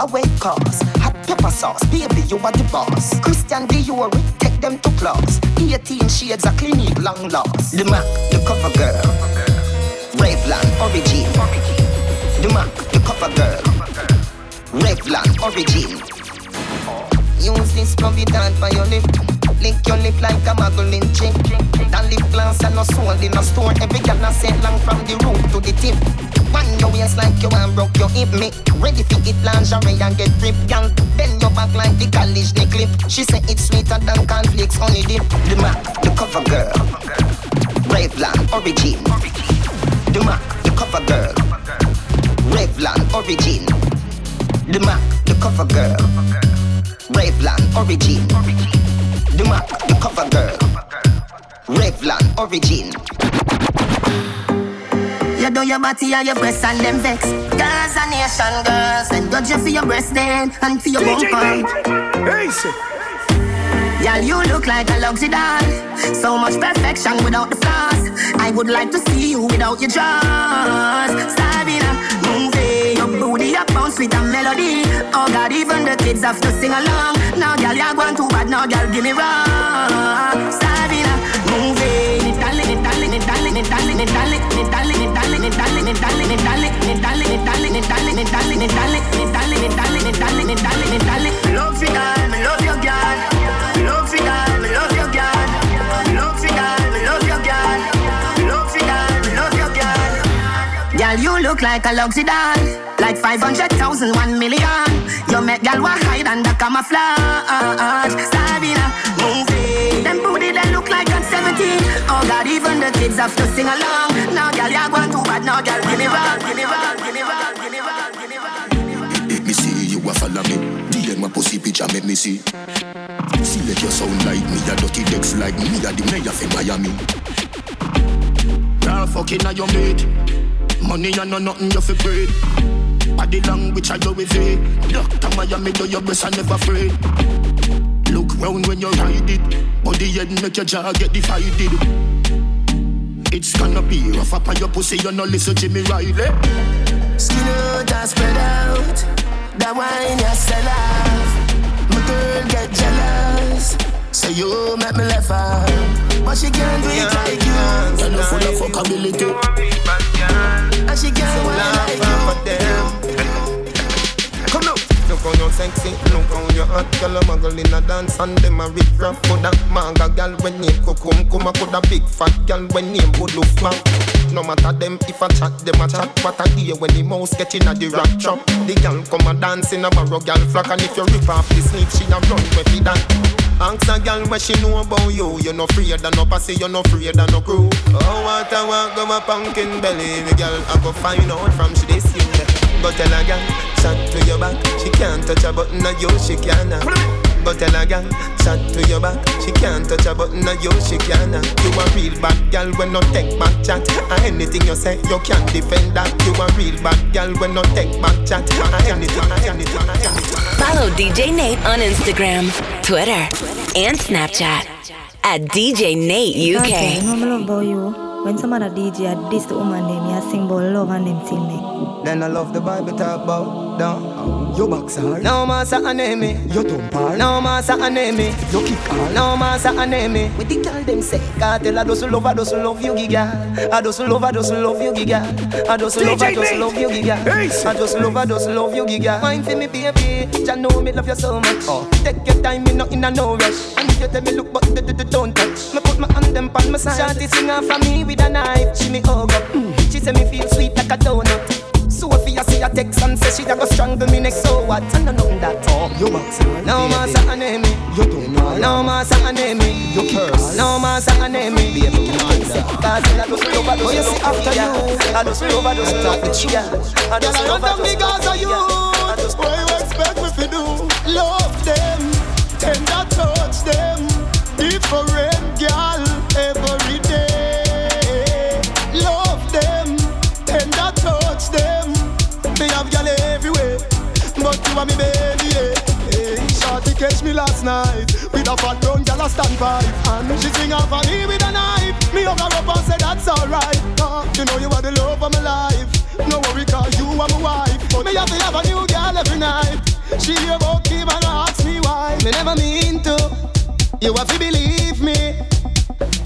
Away cause hot pepper sauce, baby, you are the boss. Christian Dior, take them to class. 18 shades of clinique, long lost. The Mac, the cover girl. Revlon, origin. The Mac, the cover girl. Revlon, origin. Use this down for your lip. Lick your lip like a muggling chick. That lip gloss and no sold in a store. Every girl a set long from the root to the tip. One your waist like you want broke your hip me. Ready for it lingerie and get ripped, girl. Bend your back like the college they clip. She say it's sweeter than cornflakes, honey dip. The Mac, the cover girl. Revlon, origin. The Mac, the cover girl. Revlon, origin. The Mac, the cover girl. Revlon, origin. The Mac, the cover girl. Revlon, origin. You do your body and your breasts and them vex Girls and nation girls And judge you for your breast then And for your bumper Hey, sir. Y'all, you look like a luxury doll. So much perfection without the flaws. I would like to see you without your jaws. Sabina, move it. Your booty up bounce with a melody. Oh God, even the kids have to sing along. Now, girl, you're going too bad. Now, girl, give me wrong. Sabina, move it. Love you, girl, me love your girl. Look like a luxury doll, like 500,000, 1 million. You make girl wa hide under camouflage. Sabina, move it. Them booty they look like I'm 17. Oh God, even the kids have to sing along. Now, girl, you're going too bad. Now, girl, give me rock, give me rock, give me rock, give me rock, give me rock. Me see you a follow me. DM my pussy picture, make me see. See let your sound like me, a dirty decks like me, a the mayor for Miami. Girl, fucking on your mate. Money and no nothing you fi breed. Body language I go with it. Doctor Miami do your best and never afraid. Look round when you ride it. Body head make your jaw get divided. It's gonna be rough up on your pussy, you no listen Jimmy Riley. Skin out and spread out. That wine you sell off. My girl get jealous. Say you make me laugh out. But she can't do it like you. You're not full of fuckability. And she can't wine like you. Come. Look how you sexy, look how you hot. Girl, a muggle in a dance and them a rip rap Coulda manga girl when name Kukum Kuma coulda big fat girl when name Fat. No matter them if I chat, them a chat. What I hear when the mouse get in a the rap trap. The girl come a dance in a barrow girl flock And if you rip off the sleeve, she a run with it that. Ask a girl what she know about you. You no afraid of no pussy, you no afraid of no crew. Oh, what I want, go my pumpkin belly. The girl I go find out from she this you Go tell a girl, chat to your back She can't touch a button of you, she can Go tell a girl, chat to your back She can't touch a button of you, she can You a real bad girl when no take back chat. And anything you say, you can't defend that. You a real bad girl when no take back chat. And anything, anything, anything. Follow DJ Nate on Instagram, Twitter, and Snapchat at DJ Nate Okay, UK. When some other DJ diss the woman them, you sing about love and them till me. Then I love the Bible talk about down. You box hard. No massa anemi. You thump hard. No massa anemi. You kick hard. No massa anemi. With the girl them say, Kartel I just love, I just love you, giga. I just love, I just love you, giga. I just love, I just love you, giga. I just love, I just love you, giga. Mind for me, baby. Jah know me love you so much. Oh. Take your time, me not in a no rush. And if you tell me look, but d- d- d- don't touch. Me put my hand them on my side. Shanty sing off for me with a knife. She me hug up. Mm. She say me feel sweet like a donut. Sophia see a text and say she a go strangle me next what and I know that talk. You box No man say a name You do not. No man say a name You curse. No man say a name Be a commander. Cause I just feel over those. Oh, you see after you. I just feel over those. I talk the truth. I just feel over those. Because of you. What you expect me to do? Love them. Tender touch them. Different girl ever. You are me baby. Yeah. Hey, shorty catch me last night with a fat brown girl a stand by, and she swing off on me with a knife. Me hug her up and say that's alright. Uh, you know you are the love of my life. No worry, cause you are my wife. But me have to have a new girl every night. She about Kim and ask me why. Me never mean to. You have to believe me.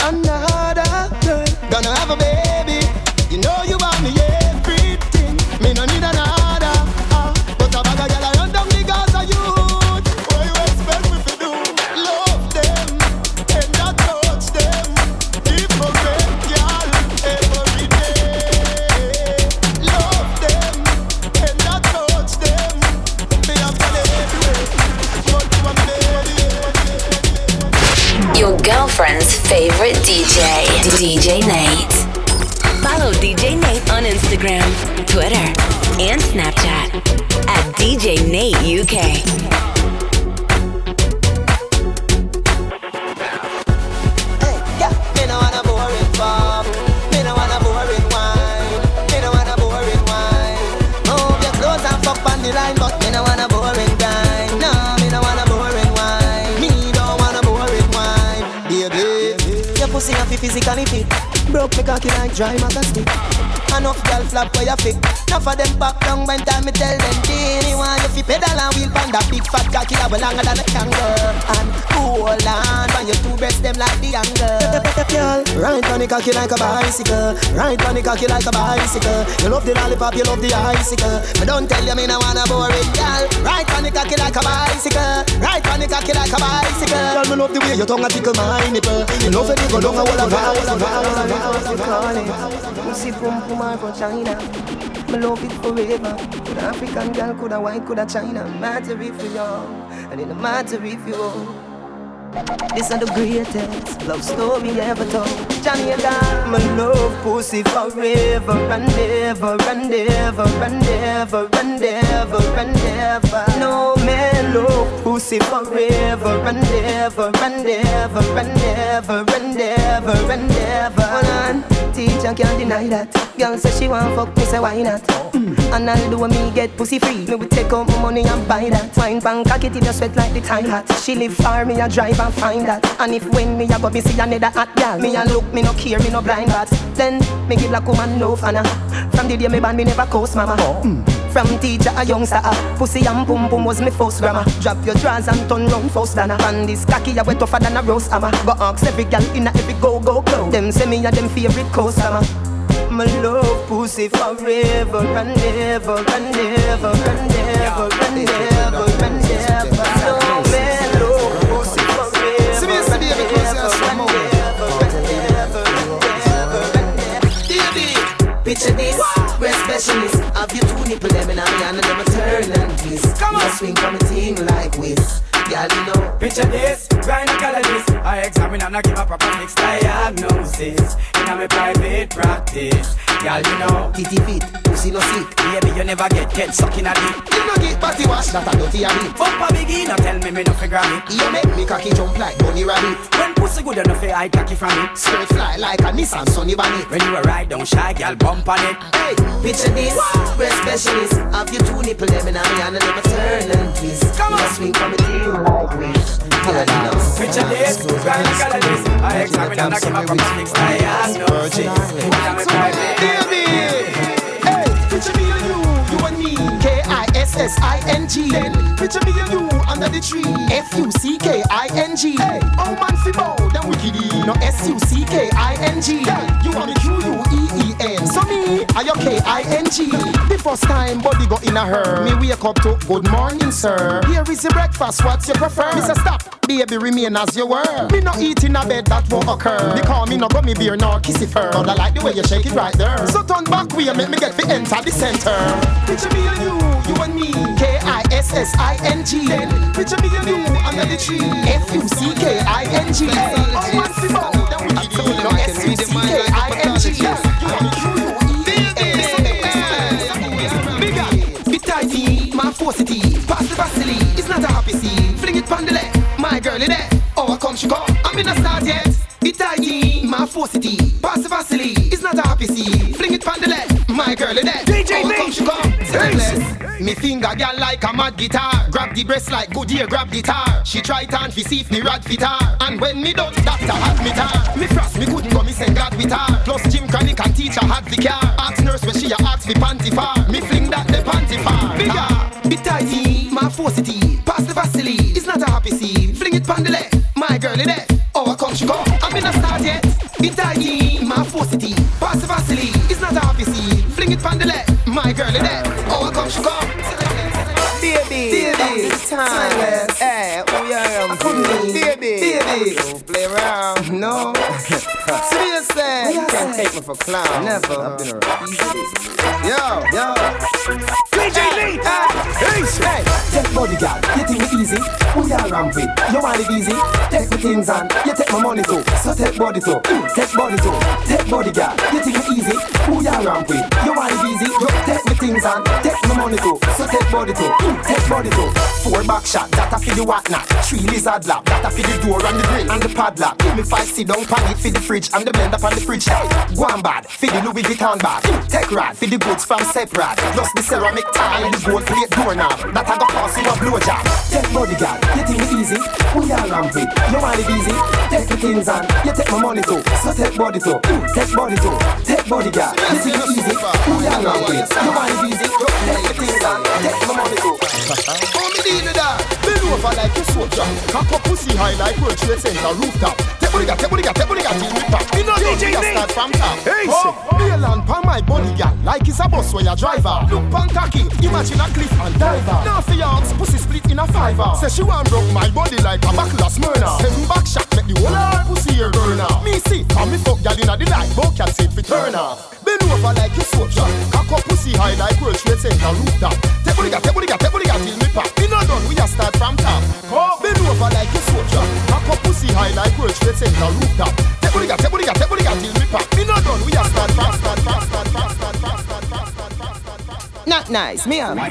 Another girl gonna have a baby. You know you are me everything. Favorite DJ, DJ Nate. Follow DJ Nate on Instagram, Twitter, and Snapchat at DJ Nate UK. Physically fit. Broke me cocky like dry magazine. Enough girl flap for your fit. Enough of them pop down when time me tell them Genie want you fi pedal and wheel pan that big fat cocky that will longer than a kangaroo And hold on when your two breasts them like the angle girl. Right on the cocky like a bicycle. Right on the cocky like a bicycle. You love the lollipop, you love the icicle. But don't tell you me no wanna bore it, girl. Right on the cocky like a bicycle. Right on the cocky like a bicycle. Girl, me love the way your tongue a tickle my nipple. You love it, you go down a wall of Pussy pum pum or from China. Me love it forever. Could African girl, could a white, could a China. Matter if you young, and it no matter if you old. This is the greatest love story ever told. Johnny and I, my love pussy forever and ever and ever and ever and ever and ever. No man love pussy forever and ever and ever and ever and ever and ever. Hold on, teacher can't deny that. Girl say she want fuck me, say why not? Mm. And I'll do me get pussy free. Me will take out my money and buy that. Wine pan cock it in your sweat like the time hat. She live far, me a drive and find that. And if when me a go me see another hot girl, me a look, me no care, me no blind but Then me give like woman love and From the day me born, me never coast mama. From teacher a youngster, uh, pussy and pum pum was me first grammar. Drop your drawers and turn round first dana. And this cocky a wet tougher than a roast hammer. Go ask every girl in a every go go club. Them say me a them favorite customer. My love pussy forever and ever and ever and ever and ever and ever. No Baby, picture this. Have you two nipple them in a me and them a turn and twist. Come on. swing from a thing like this. Girl, you know. Picture this, gynecologist. I examine and I give a proper fixed diagnosis. In a me private practice. Girl, you know. Titty fit, pussy no sick. Baby, you never get get stuck in a deep. You no get body wash, that a dirty habit. Fuck a biggie, no tell me me no figure it. You make me cocky jump like bunny rabbit. When pussy good enough, I cocky from it. Skirt fly like a Nissan Sunny Bonnet. When you a ride down shy, girl, bump on it. Hey, picture this, breast specialist. Have you two nipple them in a me and a turn and twist. Come on, swing from a thing like this. Girl, you know. Picture this, gynecologist. I examine and I give a proper fixed diagnosis. In a me private. Baby, hey, picture me and you, you and me. K-I-S-S-I-N-G. Then picture me and you under the tree. F-U-C-K-I-N-G. Hey, oh man, fi bow, then wickedy. No S-U-C-K-I-N-G. Hey, you want me Q-U-E-E-N. So me, I your K-I-N-G. The first time body go in a her. Me wake up to good morning, sir. Here is the breakfast, what's you prefer? Say stop, baby, remain as you were. Me no eat in a bed that won't occur. Because me no me beer nor kissy fur. But I like the way you shake it right there. So turn back way, make me get fi enter the center. Picture me and you, you and me. K-I-S-S-I-N-G. Then picture me and you under the tree. F-U-C-K-I-N-G. Oh man, fi bow, then we keep it. No S-U-C-K-I-N-G. You want me forcity. Pass the vaseline, it's not a happy scene. Fling it pon the left, my girl in there. Oh, come she come, I'm in a start yet. Bit tighty, my forcity. Pass the vaseline, it's not a happy scene. Fling it pon the left, my girl in there. DJ oh, I come she come. Selfless. Me finger girl like a mad guitar. Grab the breast like Goodyear grab guitar. She try turn fi see if me rad fit her. And when me done, doctor admit her. Me frost me couldn't go me send God with her. Plus gym chronic and teacher had the car. Ask nurse when she a ask fi panty far. Me fling that the panty far. Bigger, ah. bit tighty, my forcity. Pass the vaseline, it's not a happy scene. Fling it pon the left, my girl in there. Oh, I come she come. It pon the left, my girl in there. Oh, I come she come. Baby, Baby, timeless. Hey, oh yeah. Baby, baby. Don't play around, no. Seriously, you can't take me for clown. Never. I've been around. Yo, yo. DJ Lee. Hey, hey. Take body girl, you think it easy? We are ramping, you want it easy? Take my things and you take my money too. So take body too, mm, take body too. Take body girl, you think it easy? We are ramping, you want it easy? You take my things and take my money too. So take body too, mm, take body too. Four back shot, that a for the whatnot. Three lizard lap, that a for the door and the grill and the padlock. Give me five sit down pan it for the fridge and the blender on the fridge. Hey, go on bad, for the Louis Vuitton bag. Mm, Take rad, for the goods from separate. Plus the ceramic tile and the gold plate doorknob. That a go cost you a blowjob. Take body girl, you think it easy? We are ramping, you want it easy? Take the things and you take my money too. So take body too, mm, take body too. Take body girl, you think it easy? We are ramping, you want it easy? Take the things and take my money too. How me deal with that? Bend over like a soldier. Cock up pussy high like World Trade Center rooftop. Take booty, take booty, take booty, till me pop. Me no DJ start from top. Hey, oh, Bailan pa my body, gal, like it's a bus where you driver. Look pan cocky, imagine a cliff and diver. Now for your pussy split in a fiver. Say she want broke my body like a backless murder. Seven back shot make the whole pussy here burn off. Me see, and me fuck gal inna the light, but can say fi turn off. Bend over like you soldier. Cock up pussy high like World Trade Center rooftop. Take booty got, take got, take got till me pop. We not done, we a start from top. Come bend over like you soldier. Cock up pussy high like World Trade Center rooftop. Take booty got, take got, take got till me pop. We not done, we a start from start, start, start, start, start. Not nice, me am. My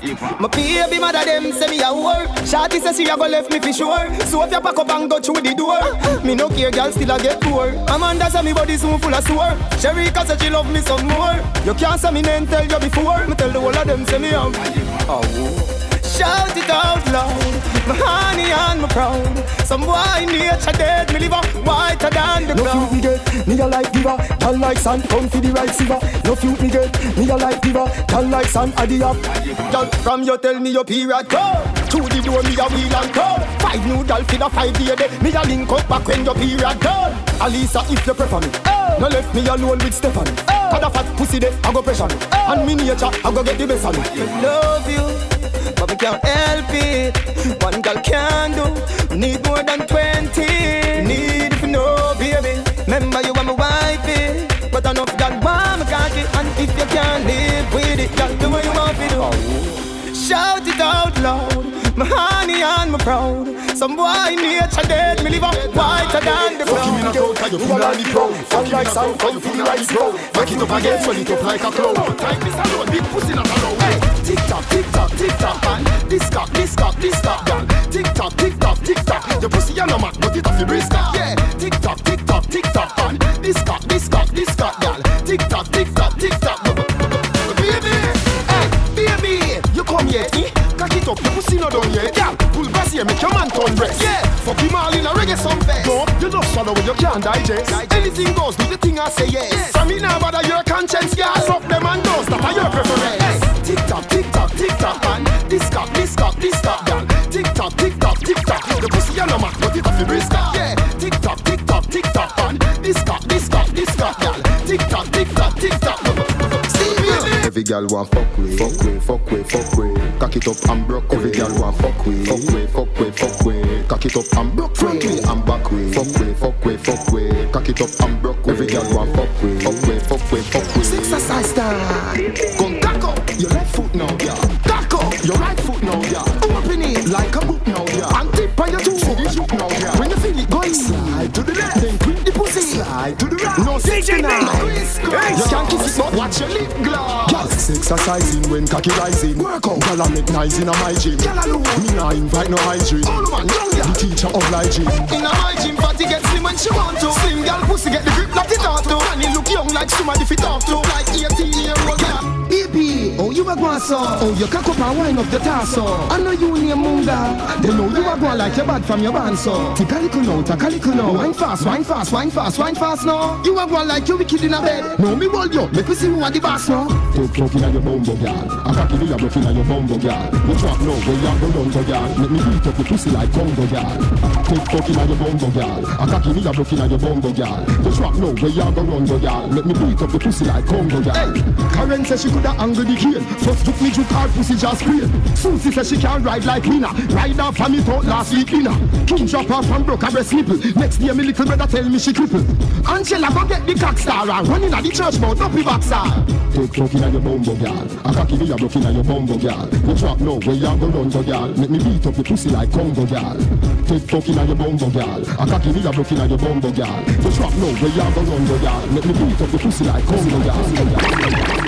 baby mother them say me a whore. Shawty say she a go left me for sure. So if you pack up and go through the door, me no care, girl still a get poor. Amanda say me body soon full of sore. Sherika say she love me some more. You can't say me name tell you before. Me tell the whole of them say me am. Oh. Shout it out loud, my honey and my proud. Some boy nature dead, me live a whiter than the No ground. feud me get, me a like diva, girl like sun, come for the right silver. No feud me get, me a like diva, girl like sun, addy up. Girl, from you tell me your period go. Through the door me a wheel and go. Five new doll for the five day day. Me a link up back when your period done. Alisa, if you prefer me, oh. no left me alone with Stephanie. Oh. Cause a fat pussy there, I go pressure me. And me nature, I go get the best of me. I love you, but we can't help it. One girl can do. We need more than twenty. Need if you know, baby. Remember you are my wifey. But enough girl want me cocky. And if you can't live with it, girl, do what you want to do. Shout it out loud, my honey and my proud. Some boy nature dead, me live up whiter than the Fuck him in a ground. crowd, cause you feel like proud. Fuck him in a crowd, cause you feel like proud. Back it up again, swell it up like a cloud. Like this alone, big pussy not alone. Tock, tick tock, tick tock, man. This cock, this cock, this cock, girl. Tick tock, tick tock, tick tock. Your pussy you no man, but it off your wrist. Yeah, tick tock, tick tock, tick tock, man. This cock, this cock, this cock, girl. Tick tock, tick tock, tick tock. Baby, hey, baby, you come here, eh? Cock it up, your pussy not done yet. Girl, pull bass here, make your man turn breast. Yeah, fuck him all in a reggae song fest. No, you just swallow when you can't digest. Anything goes, do the thing I say yes. From me now, bother your conscience, girl. Fuck them and those that are your preference. Tick tock, tick tock, tick tock. Every girl want fuck with, fuck with, fuck with, fuck with. Cock it up and broke. Every girl want fuck with, fuck with, fuck with, fuck with. Cock it up and broke. Front way and back way. Fuck with, fuck with, fuck with. Cock it up and broke. Every girl want fuck with, fuck with, fuck with, fuck with. Exercise time. Come You can't kiss it, but watch your lip gloss. Girl, exercising when cocky rising. Work out, girl, I make nice in a my gym. Girl alone. Me nah invite no hygiene. All man, young The girl. teacher obliging. In a my gym, fatty get slim when she want to. Slim girl pussy get the grip like it ought to. And you look young like somebody fit talk to. Like 18 year old girl. Oh you a go so Oh you cock up and wind up the torso I know you name Munga They know you a go like your bad from your band so Take a little now, take a little now Wine fast, wine fast, wine fast, wine fast now You a go like you wicked in a bed No me hold you, make me see who are the boss now Take fucking at your bumbo, girl. I got to be a broken your bumbo, girl. You drop low, where you go down to, girl. Make me beat up your pussy like Congo, girl. Take fucking at your bumbo, girl. I got to be a broken your bumbo, girl. You drop low, where you go run to, girl. Make me beat up your pussy like Congo, girl. Hey, Karen says she coulda angle the cane First took me to car pussy just sprain Susie says she can't ride like Lina Ride off from me out last week dinner King drop off and broke her breast nipple Next day me little brother tell me she cripple Angela go get the cock star And running at the church but the back star Take fucking at your bumbo, girl. Got to be a broken at your bumbo, girl. You drop low, where you go run to, girl. Make me beat up your pussy like Congo, girl. Take fucking at your bumbo, girl. Got to be a broken at your bumbo, girl. You drop low, where you go run to, girl. Make me beat up your pussy like Congo, girl.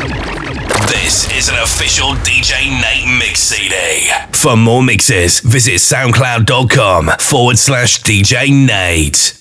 This is an official DJ Nate mix CD. For more mixes, visit soundcloud.com forward slash DJ Nate.